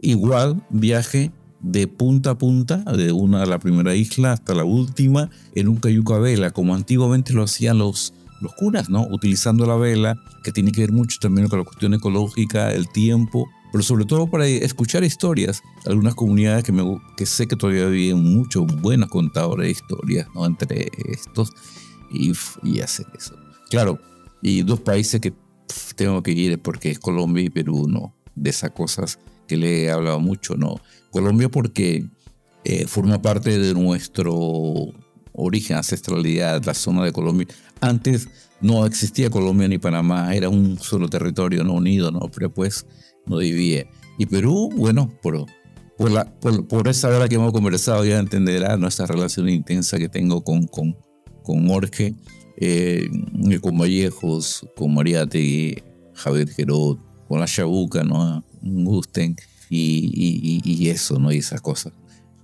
igual viaje de punta a punta, de una a la primera isla hasta la última, en un cayuco a vela, como antiguamente lo hacían los, los curas, ¿no? Utilizando la vela, que tiene que ver mucho también con la cuestión ecológica, el tiempo, pero sobre todo para escuchar historias. Algunas comunidades que, me, que sé que todavía viven muchos buenos contadores de historias, ¿no? Entre estos y, y hacer eso. Claro, y dos países que tengo que ir porque es Colombia y Perú, ¿no? De esas cosas que le he hablado mucho, ¿no? Colombia porque eh, forma parte de nuestro origen, ancestralidad, la zona de Colombia. Antes no existía Colombia ni Panamá, era un solo territorio unido, ¿no? Pero pues no vivía. Y Perú, bueno, por, por, la, por, esa hora que hemos conversado ya entenderá nuestra relación intensa que tengo con, con, con Jorge, eh, con Vallejos, con Mariate, Javier Gerot, con la Chabuca, ¿no? Gusten y, y, eso, ¿no? Y esas cosas.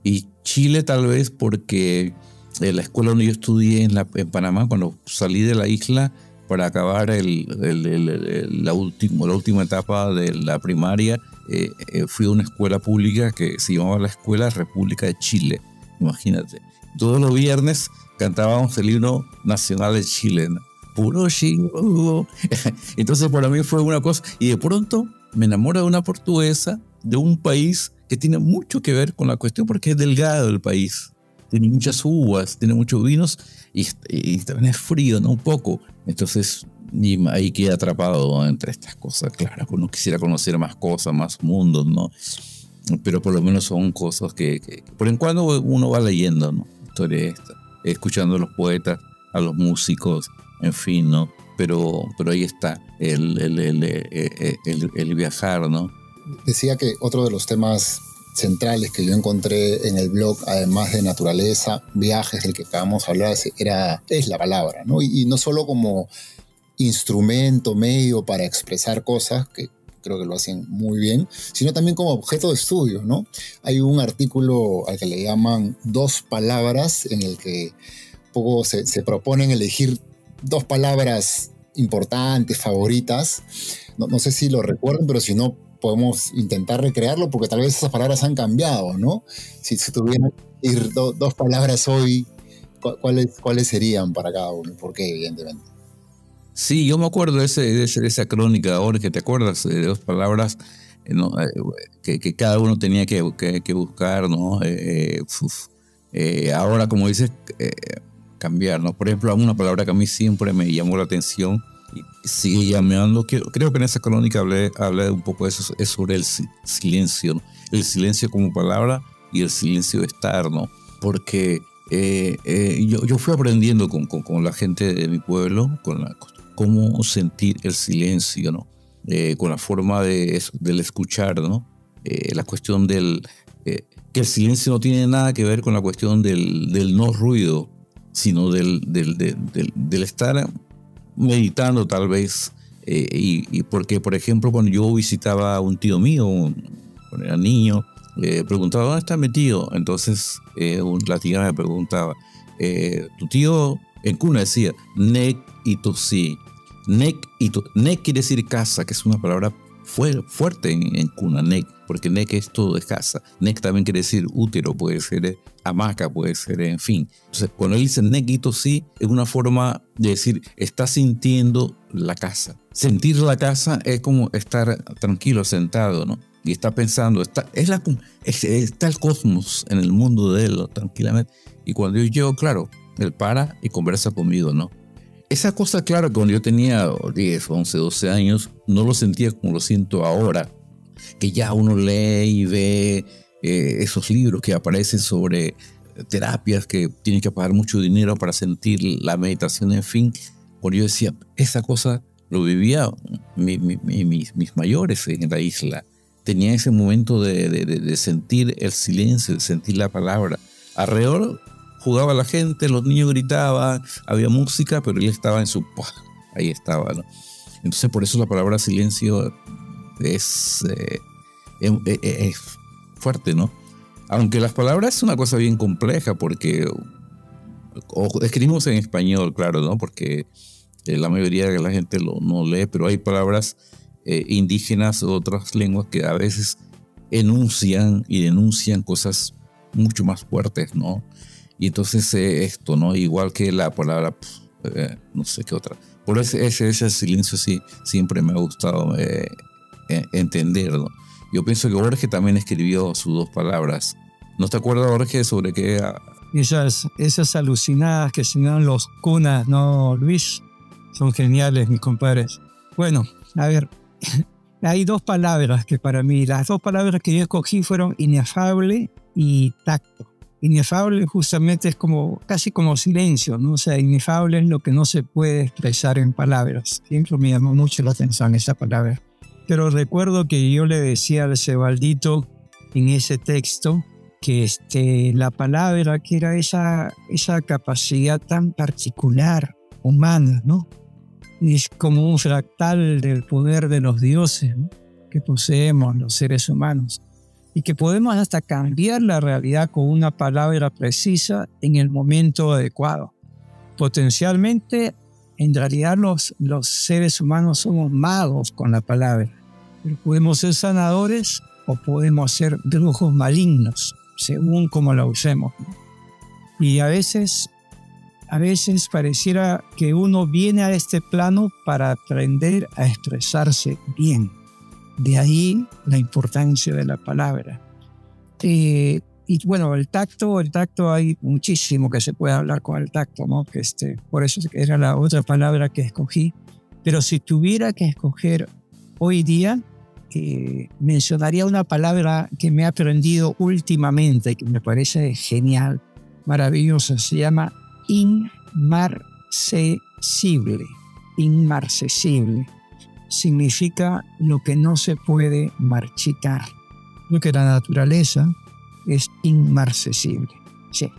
Y Chile tal vez porque en la escuela donde yo estudié en, la, en Panamá, cuando salí de la isla para acabar la, última, etapa de la primaria, eh, eh, fui a una escuela pública que se llamaba la Escuela República de Chile, imagínate. Todos los viernes cantábamos el himno nacional de Chile, puro chingo. *laughs* Entonces para mí fue una cosa, y de pronto me enamoro de una portuguesa de un país que tiene mucho que ver con la cuestión porque es delgado el país. Tiene muchas uvas, tiene muchos vinos y, también es frío, ¿no? Un poco. Entonces, y ahí queda atrapado entre estas cosas. Claro, uno quisiera conocer más cosas, más mundos, ¿no? Pero por lo menos son cosas que, por en cuando uno va leyendo, ¿no? Historia esta, escuchando a los poetas, a los músicos, en fin, ¿no? Pero, pero ahí está el, el, el, el viajar, ¿no? Decía que otro de los temas centrales que yo encontré en el blog, además de naturaleza, viajes del que acabamos de hablar, era, es la palabra, ¿no? Y, no solo como instrumento, medio para expresar cosas, que creo que lo hacen muy bien, sino también como objeto de estudio, ¿no? Hay un artículo al que le llaman dos palabras, en el que poco se, proponen elegir dos palabras importantes, favoritas. No sé si lo recuerdan, pero si no, podemos intentar recrearlo porque tal vez esas palabras han cambiado, ¿no? Si, si tuvieran que ir dos palabras hoy, ¿cuáles, ¿cuáles serían para cada uno? ¿Por qué, evidentemente? Sí, yo me acuerdo de, ese, de esa crónica ahora que te acuerdas de dos palabras eh, eh, que, cada uno tenía que, que, buscar, ¿no? Eh, ahora, como dices, cambiar, ¿no? Por ejemplo, una palabra que a mí siempre me llamó la atención sigue llamando, creo que en esa crónica hablé, hablé un poco de eso, es sobre el silencio, el silencio como palabra y el silencio de estar, ¿no? Porque eh, eh, yo, yo, fui aprendiendo con, con, la gente de mi pueblo, con la, cómo sentir el silencio, ¿no? Eh, con la forma de, del escuchar, ¿no? la cuestión del... que el silencio no tiene nada que ver con la cuestión del, del no ruido, sino del, del, del, del estar meditando tal vez. y, porque, por ejemplo, cuando yo visitaba a un tío mío, cuando era niño, le preguntaba, ¿dónde está mi tío? Entonces eh, un, la tía me preguntaba, eh, tu tío en cuna decía, Nek y sí. Nek y Nek quiere decir casa, que es una palabra fuerte en, cuna, Nek, porque Nek es todo de casa. Nek también quiere decir útero, puede ser eh, hamaca, puede ser, en fin. Entonces, cuando él dice y sí, es una forma de decir, está sintiendo la casa. Sentir la casa es como estar tranquilo, sentado, ¿no? y está pensando, está, es la, está el cosmos en el mundo de él tranquilamente. Y cuando yo llego, claro, él para y conversa conmigo, ¿no? Esa cosa, claro, cuando yo tenía 10, 11, 12 años, no lo sentía como lo siento ahora, que ya uno lee y ve eh, esos libros que aparecen sobre terapias que tienen que pagar mucho dinero para sentir la meditación, en fin. Cuando yo decía, esa cosa lo vivía mis, mis mayores en la isla tenía ese momento de, sentir el silencio, de sentir la palabra. Alrededor jugaba la gente, los niños gritaban, había música, pero él estaba en su... *laughs* Ahí estaba. Entonces por eso la palabra silencio es, eh, em, e, e, es, fuerte, ¿no? Aunque las palabras es una cosa bien compleja porque escribimos en español, claro, ¿no? Porque eh, la mayoría de la gente lo, no lee, pero hay palabras eh, indígenas o otras lenguas que a veces enuncian y denuncian cosas mucho más fuertes, ¿no? Y entonces eh, esto, ¿no? Igual que la palabra, eh, no sé qué otra. Por ese, ese, silencio sí siempre me ha gustado entenderlo. Yo pienso que Jorge también escribió sus dos palabras. ¿No te acuerdas, Jorge, sobre qué? Esas, esas alucinadas que se llaman los cunas, ¿no, Luis? Son geniales, mis compadres. Bueno, a ver, *laughs* hay dos palabras que para mí, las dos palabras que yo escogí fueron inefable y tacto. Inefable justamente es como casi como silencio, ¿no? O sea, inefable es lo que no se puede expresar en palabras. Siempre me llamó mucho la atención esa palabra. Pero recuerdo que yo le decía al Cebaldito en ese texto que este, la palabra que era esa, esa capacidad tan particular, humana, ¿no? es como un fractal del poder de los dioses que poseemos los seres humanos y que podemos hasta cambiar la realidad con una palabra precisa en el momento adecuado. Potencialmente, en realidad los, los seres humanos somos magos con la palabra, pero podemos ser sanadores o podemos ser brujos malignos, según como la usemos. Y a veces a veces pareciera que uno viene a este plano para aprender a expresarse bien. De ahí la importancia de la palabra. Eh, y bueno, el tacto, el tacto hay muchísimo que se puede hablar con el tacto, ¿no? Que este, por eso era la otra palabra que escogí. Pero si tuviera que escoger hoy día, eh, mencionaría una palabra que me he aprendido últimamente, que me parece genial, maravillosa. Se llama inmarcesible. Inmarcesible significa lo que no se puede marchitar. Lo que la naturaleza es inmarcesible. Sí.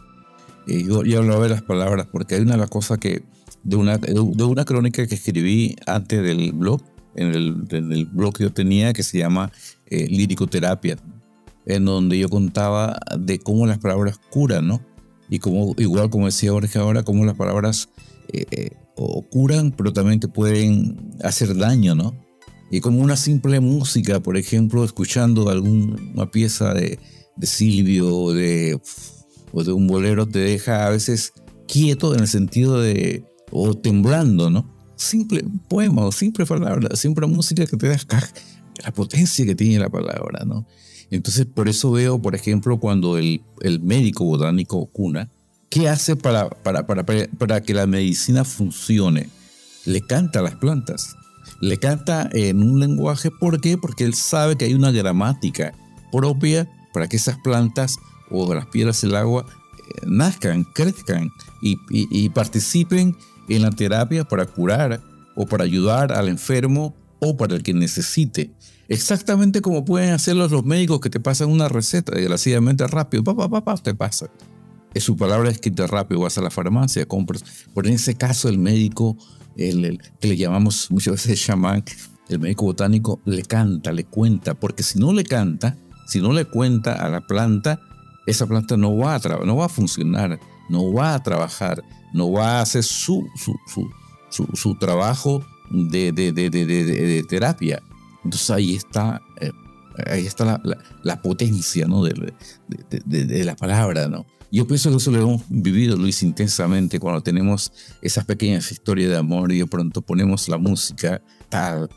Y yo, yo hablaba de las palabras porque hay una de las cosas que, de una, de una crónica que escribí antes del blog, en el, en el blog que yo tenía que se llama eh, Líricoterapia, en donde yo contaba de cómo las palabras curan, ¿no? y como, igual como decía Jorge ahora, como las palabras eh, eh, curan, pero también te pueden hacer daño, ¿no? Y como una simple música, por ejemplo, escuchando alguna pieza de, de Silvio o de, o de un bolero, te deja a veces quieto en el sentido de, o temblando, ¿no? Simple poema simple palabra, simple música que te deja la potencia que tiene la palabra, ¿no? Entonces, por eso veo, por ejemplo, cuando el, el médico botánico cuna, ¿qué hace para, para, para, para, que la medicina funcione? le canta a las plantas. Le canta en un lenguaje, ¿por qué? Porque él sabe que hay una gramática propia para que esas plantas o las piedras del agua eh, nazcan, crezcan y, participen en la terapia para curar o para ayudar al enfermo o para el que necesite. Exactamente como pueden hacerlo los médicos que te pasan una receta desgraciadamente rápido. Papá, papá, te pasa. Es su palabra escrita rápido. Vas a la farmacia, compras. Pero en ese caso, el médico, el, que le llamamos muchas veces chamán, el médico botánico, le canta, le cuenta. Porque si no le canta, si no le cuenta a la planta, esa planta no va a, no va a funcionar, no va a trabajar, no va a hacer su, su, trabajo de, de, terapia. Entonces ahí está, eh, ahí está la, potencia ¿no? de, la palabra. ¿no? Yo pienso que eso lo hemos vivido, Luis, intensamente cuando tenemos esas pequeñas historias de amor y de pronto ponemos la música, tal,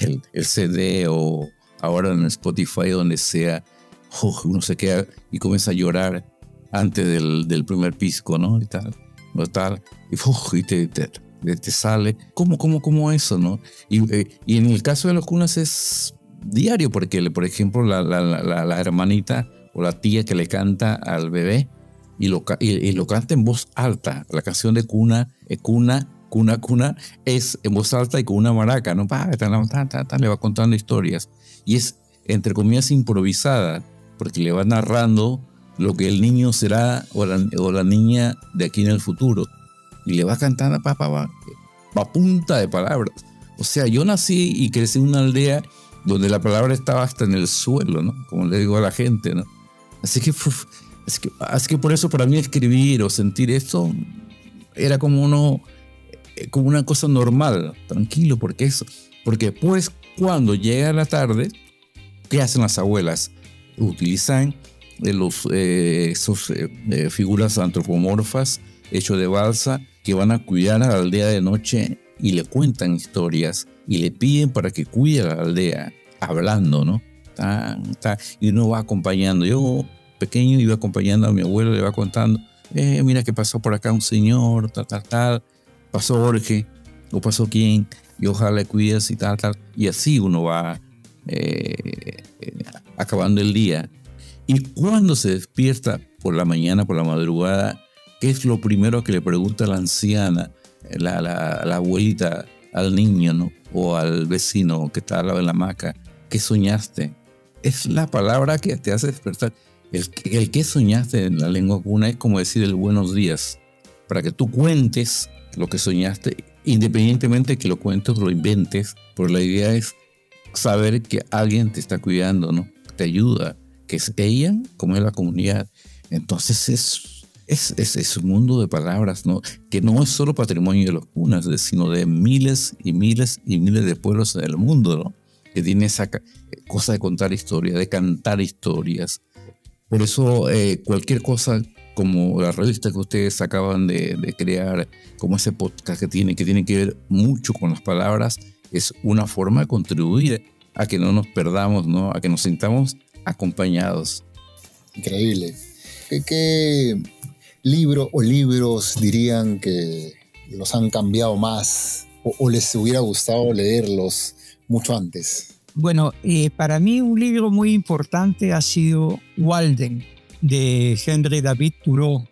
el, el CD o ahora en Spotify, donde sea, uno se queda y comienza a llorar antes del, del primer pisco, ¿no? Y tal, ¿no? tal y, te, te, sale. ¿Cómo, cómo, cómo eso, no? Y, eh, y, en el caso de los cunas es diario, porque, por ejemplo, la, la, la, la hermanita o la tía que le canta al bebé y lo, y, lo canta en voz alta. La canción de cuna, eh, cuna, cuna, cuna, es en voz alta y con una maraca, ¿no? le va contando historias. Y es, entre comillas, improvisada porque le va narrando lo que el niño será o la, niña de aquí en el futuro. Y le va cantando pa, pa, pa, pa, punta de palabras. O sea, yo nací y crecí en una aldea donde la palabra estaba hasta en el suelo, ¿no? Como le digo a la gente, ¿no? Así que, así que, así que por eso para mí escribir o sentir esto era como uno, eh, como una cosa normal, tranquilo, porque eso, porque pues cuando llega la tarde, ¿qué hacen las abuelas? utilizan de los, eh, esos, eh, figuras antropomorfas hechos de balsa que van a cuidar a la aldea de noche y le cuentan historias y le piden para que cuide a la aldea, hablando, ¿no? y uno va acompañando. Yo, pequeño, iba acompañando a mi abuelo, le va contando, eh, mira que pasó por acá un señor, tal, tal, tal, pasó Jorge, o pasó quién, y ojalá le cuides y tal, tal. Y así uno va eh, acabando el día. Y cuando se despierta por la mañana, por la madrugada, ¿qué es lo primero que le pregunta la anciana, la, la, abuelita, al niño ¿no? o al vecino que está al lado de la hamaca? ¿Qué soñaste? Es la palabra que te hace despertar. El, el que soñaste en la lengua cuna es como decir el buenos días, para que tú cuentes lo que soñaste, independientemente de que lo cuentes o lo inventes, pero la idea es saber que alguien te está cuidando, ¿no? Te ayuda, que es como es la comunidad. Entonces es, es, es, un mundo de palabras, ¿no? Que no es solo patrimonio de los cunas, sino de miles y miles y miles de pueblos del mundo, ¿no? Que tiene esa cosa de contar historias, de cantar historias. Por eso eh, cualquier cosa como la revista que ustedes acaban de, de, crear, como ese podcast que tiene, que tiene que ver mucho con las palabras, es una forma de contribuir a que no nos perdamos, ¿no? a que nos sintamos acompañados. Increíble. ¿Qué, libro o libros dirían que los han cambiado más o, les hubiera gustado leerlos mucho antes? Bueno, eh, para mí un libro muy importante ha sido Walden, de Henry David Thoreau,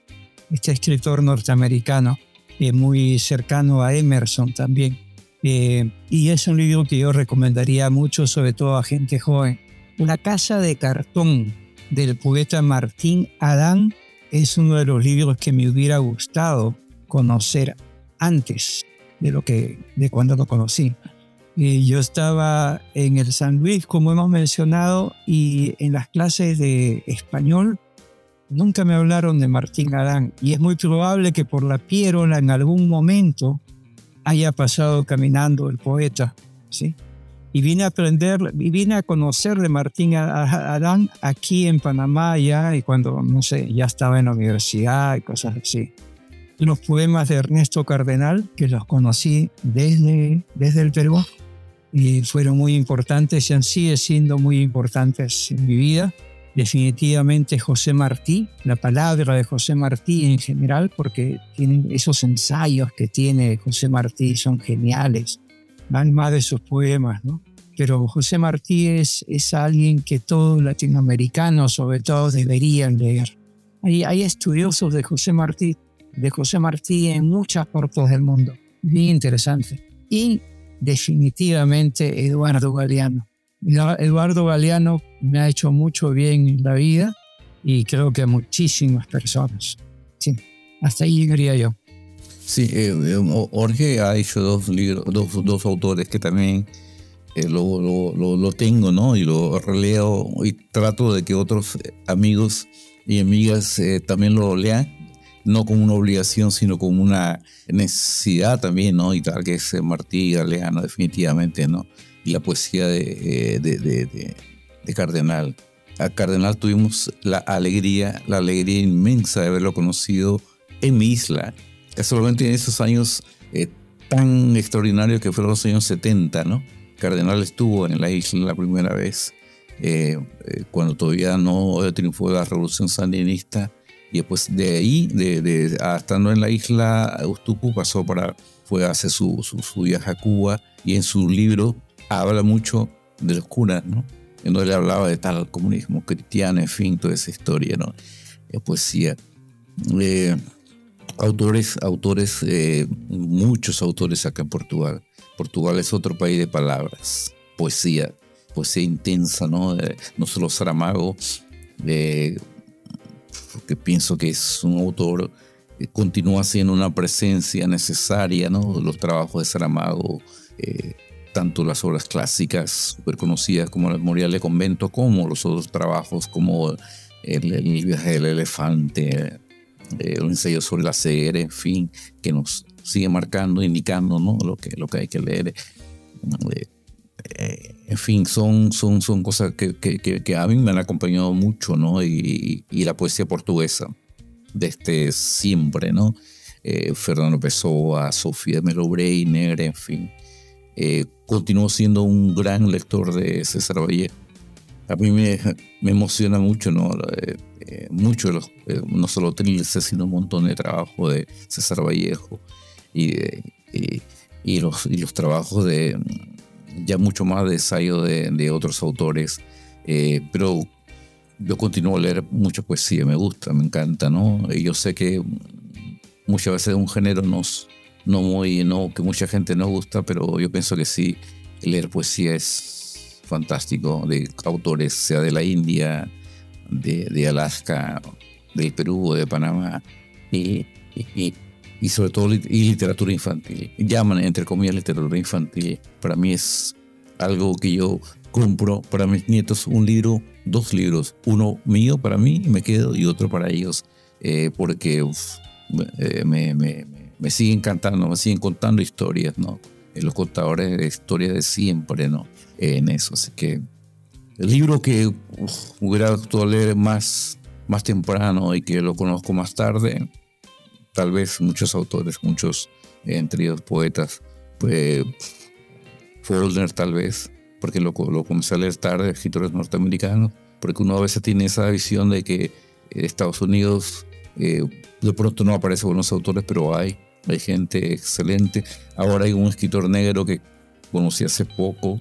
este escritor norteamericano, eh, muy cercano a Emerson también. Eh, y es un libro que yo recomendaría mucho, sobre todo a gente joven. Una casa de cartón del poeta Martín Adán es uno de los libros que me hubiera gustado conocer antes de lo que de cuando lo conocí. Y yo estaba en el San Luis, como hemos mencionado, y en las clases de español nunca me hablaron de Martín Adán. Y es muy probable que por la pierola en algún momento haya pasado caminando el poeta, ¿sí? Y vine a aprender, y vine a conocer de Martín Adán aquí en Panamá ya, y cuando, no sé, ya estaba en la universidad y cosas así. Los poemas de Ernesto Cardenal, que los conocí desde, desde el Perú, y fueron muy importantes y han sido siendo muy importantes en mi vida. definitivamente José Martí, la palabra de José Martí en general, porque tienen esos ensayos que tiene José Martí son geniales, más de sus poemas, ¿no? Pero José Martí es, es alguien que todos latinoamericanos, sobre todo, deberían leer. Hay, hay estudiosos de José Martí, de José Martí en muchas partes del mundo. Bien interesante. Y definitivamente Eduardo Galeano. Eduardo Galeano me ha hecho mucho bien en la vida y creo que a muchísimas personas. Sí, hasta ahí llegaría yo. Sí, eh, eh, Jorge ha hecho dos libros, dos, dos autores que también eh, lo, lo, lo, tengo, ¿no? Y lo releo y trato de que otros amigos y amigas también lo lean, no como una obligación, sino como una necesidad también, ¿no? Y tal que es Martí Galeano, definitivamente, ¿no? y la poesía de, de, de, de, Cardenal. A Cardenal tuvimos la alegría, la alegría inmensa de haberlo conocido en mi isla, solamente en esos años eh, tan extraordinarios que fueron los años 70, ¿no? Cardenal estuvo en la isla la primera vez, eh, eh, cuando todavía no triunfó la revolución sandinista, y después de ahí, de, de, estando en la isla, Ustupu pasó para, fue a hacer su, su, su viaje a Cuba, y en su libro habla mucho de los curas, ¿no? En donde hablaba de tal comunismo cristiano, en fin, toda esa historia, ¿no? poesía. Eh, autores, autores, eh, muchos autores acá en Portugal. Portugal es otro país de palabras, poesía, poesía intensa, ¿no? no solo Saramago, que pienso que es un autor que continúa siendo una presencia necesaria, ¿no? Los trabajos de Saramago, eh, tanto las obras clásicas súper conocidas como el Memorial de Convento, como los otros trabajos como el, viaje del elefante, eh, el ensayo sobre la ceguera, en fin, que nos sigue marcando, indicando ¿no? lo, que, lo que hay que leer. Eh, eh, en fin, son, son, son cosas que, que, que, a mí me han acompañado mucho, ¿no? Y, y la poesía portuguesa, desde siempre, ¿no? Fernando Pessoa, Sofía Melo Breiner, en fin eh, continuó siendo un gran lector de César Vallejo. A mí me, me emociona mucho, ¿no? Eh, eh, mucho, los, no solo Trilce, sino un montón de trabajo de César Vallejo y, y, los, y los trabajos de ya mucho más de ensayo de, de otros autores. pero yo continúo a leer mucha poesía, me gusta, me encanta, ¿no? Y yo sé que muchas veces un género nos, no muy, no, que mucha gente no gusta, pero yo pienso que sí, leer poesía es fantástico, de autores, sea de la India, de, de Alaska, del Perú de Panamá, y, y, y, sobre todo y literatura infantil. Llaman, entre comillas, literatura infantil. Para mí es algo que yo compro para mis nietos, un libro, dos libros, uno mío para mí me quedo, y otro para ellos, eh, porque eh, me, me me siguen cantando, me siguen contando historias, ¿no? Eh, los contadores de historias de siempre, ¿no? En eso, así que el libro que hubiera gustado leer más, más temprano y que lo conozco más tarde, tal vez muchos autores, muchos, entre ellos poetas, pues Faulkner tal vez, porque lo, lo comencé a leer tarde, escritores norteamericanos, porque uno a veces tiene esa visión de que Estados Unidos eh, de pronto no aparece buenos autores, pero hay hay gente excelente. Ahora hay un escritor negro que conocí hace poco,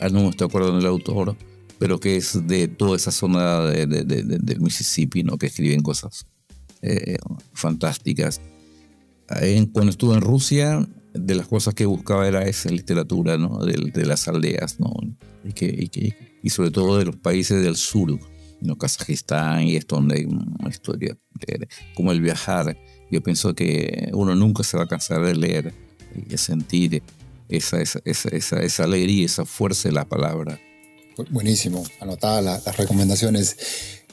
ah, no me estoy acordando del autor, pero que es de toda esa zona de, del Mississippi, ¿no? que escriben cosas eh, fantásticas. cuando estuve en Rusia, de las cosas que buscaba era esa literatura ¿no? de, las aldeas ¿no? y, que, y, sobre todo de los países del sur, ¿no? Kazajistán y esto donde hay una historia como el viajar yo pienso que uno nunca se va a cansar de leer y de sentir esa, esa, esa, esa, alegría, esa fuerza de la palabra. Buenísimo, anotada las recomendaciones.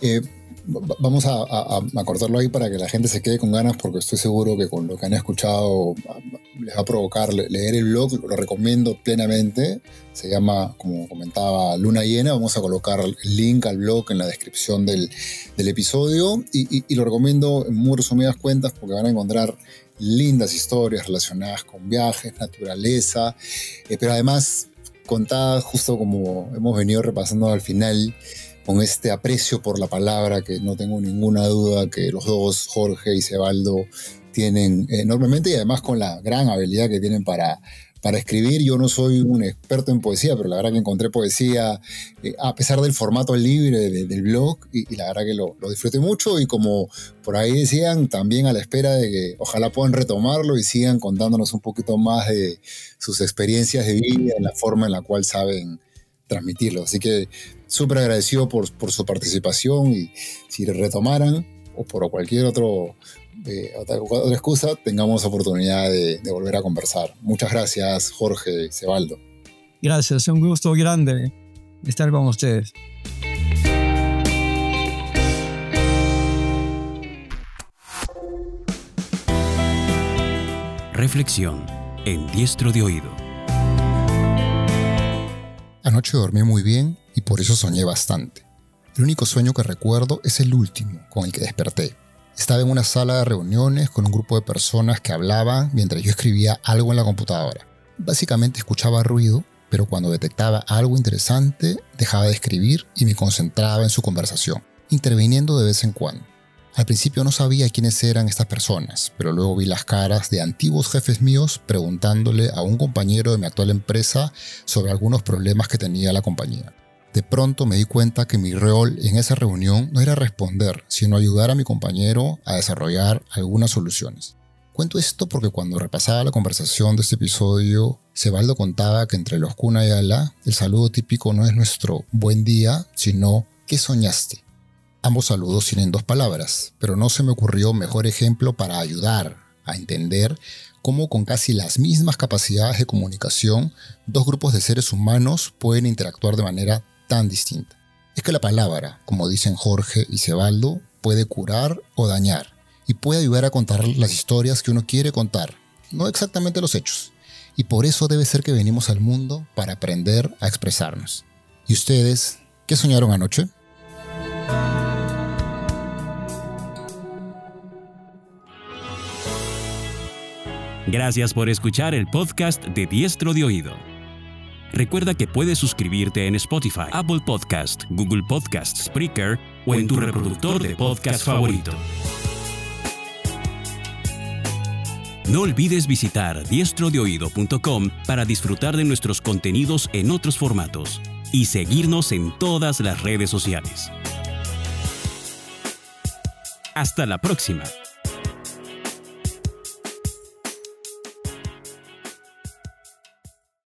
Eh, vamos a, a, cortarlo ahí para que la gente se quede con ganas, porque estoy seguro que con lo que han escuchado les va a provocar leer el blog. Lo recomiendo plenamente. Se llama, como comentaba, Luna Llena. Vamos a colocar el link al blog en la descripción del, del episodio. Y, y, lo recomiendo en muy resumidas cuentas, porque van a encontrar lindas historias relacionadas con viajes, naturaleza, eh, pero además contadas justo como hemos venido repasando al final con este aprecio por la palabra que no tengo ninguna duda que los dos, Jorge y Cebaldo, tienen enormemente y además con la gran habilidad que tienen para, para escribir. Yo no soy un experto en poesía, pero la verdad que encontré poesía eh, a pesar del formato libre del blog y, la verdad que lo, disfruté mucho y como por ahí decían, también a la espera de que ojalá puedan retomarlo y sigan contándonos un poquito más de sus experiencias de vida, y la forma en la cual saben transmitirlo. Así que súper agradecido por, por su participación y si retomaran o por cualquier otro otra, excusa, tengamos oportunidad de, volver a conversar. Muchas gracias, Jorge y Cebaldo. Gracias, es un gusto grande estar con ustedes. Reflexión en diestro de oído. Anoche dormí muy bien y por eso soñé bastante. El único sueño que recuerdo es el último, con el que desperté. Estaba en una sala de reuniones con un grupo de personas que hablaban mientras yo escribía algo en la computadora. Básicamente escuchaba ruido, pero cuando detectaba algo interesante dejaba de escribir y me concentraba en su conversación, interviniendo de vez en cuando. Al principio no sabía quiénes eran estas personas, pero luego vi las caras de antiguos jefes míos preguntándole a un compañero de mi actual empresa sobre algunos problemas que tenía la compañía. De pronto me di cuenta que mi rol en esa reunión no era responder, sino ayudar a mi compañero a desarrollar algunas soluciones. Cuento esto porque cuando repasaba la conversación de este episodio, Sebaldo contaba que entre los Kuna y Ala, el saludo típico no es nuestro buen día, sino ¿qué soñaste? Ambos saludos tienen dos palabras, pero no se me ocurrió mejor ejemplo para ayudar a entender cómo con casi las mismas capacidades de comunicación, dos grupos de seres humanos pueden interactuar de manera tan distinta. Es que la palabra, como dicen Jorge y Cebaldo, puede curar o dañar y puede ayudar a contar las historias que uno quiere contar, no exactamente los hechos. Y por eso debe ser que venimos al mundo para aprender a expresarnos. ¿Y ustedes qué soñaron anoche? Gracias por escuchar el podcast de Diestro de Oído. Recuerda que puedes suscribirte en Spotify, Apple Podcast, Google Podcast, Spreaker o en tu reproductor de podcast favorito. No olvides visitar diestrodeoído.com para disfrutar de nuestros contenidos en otros formatos y seguirnos en todas las redes sociales. Hasta la próxima.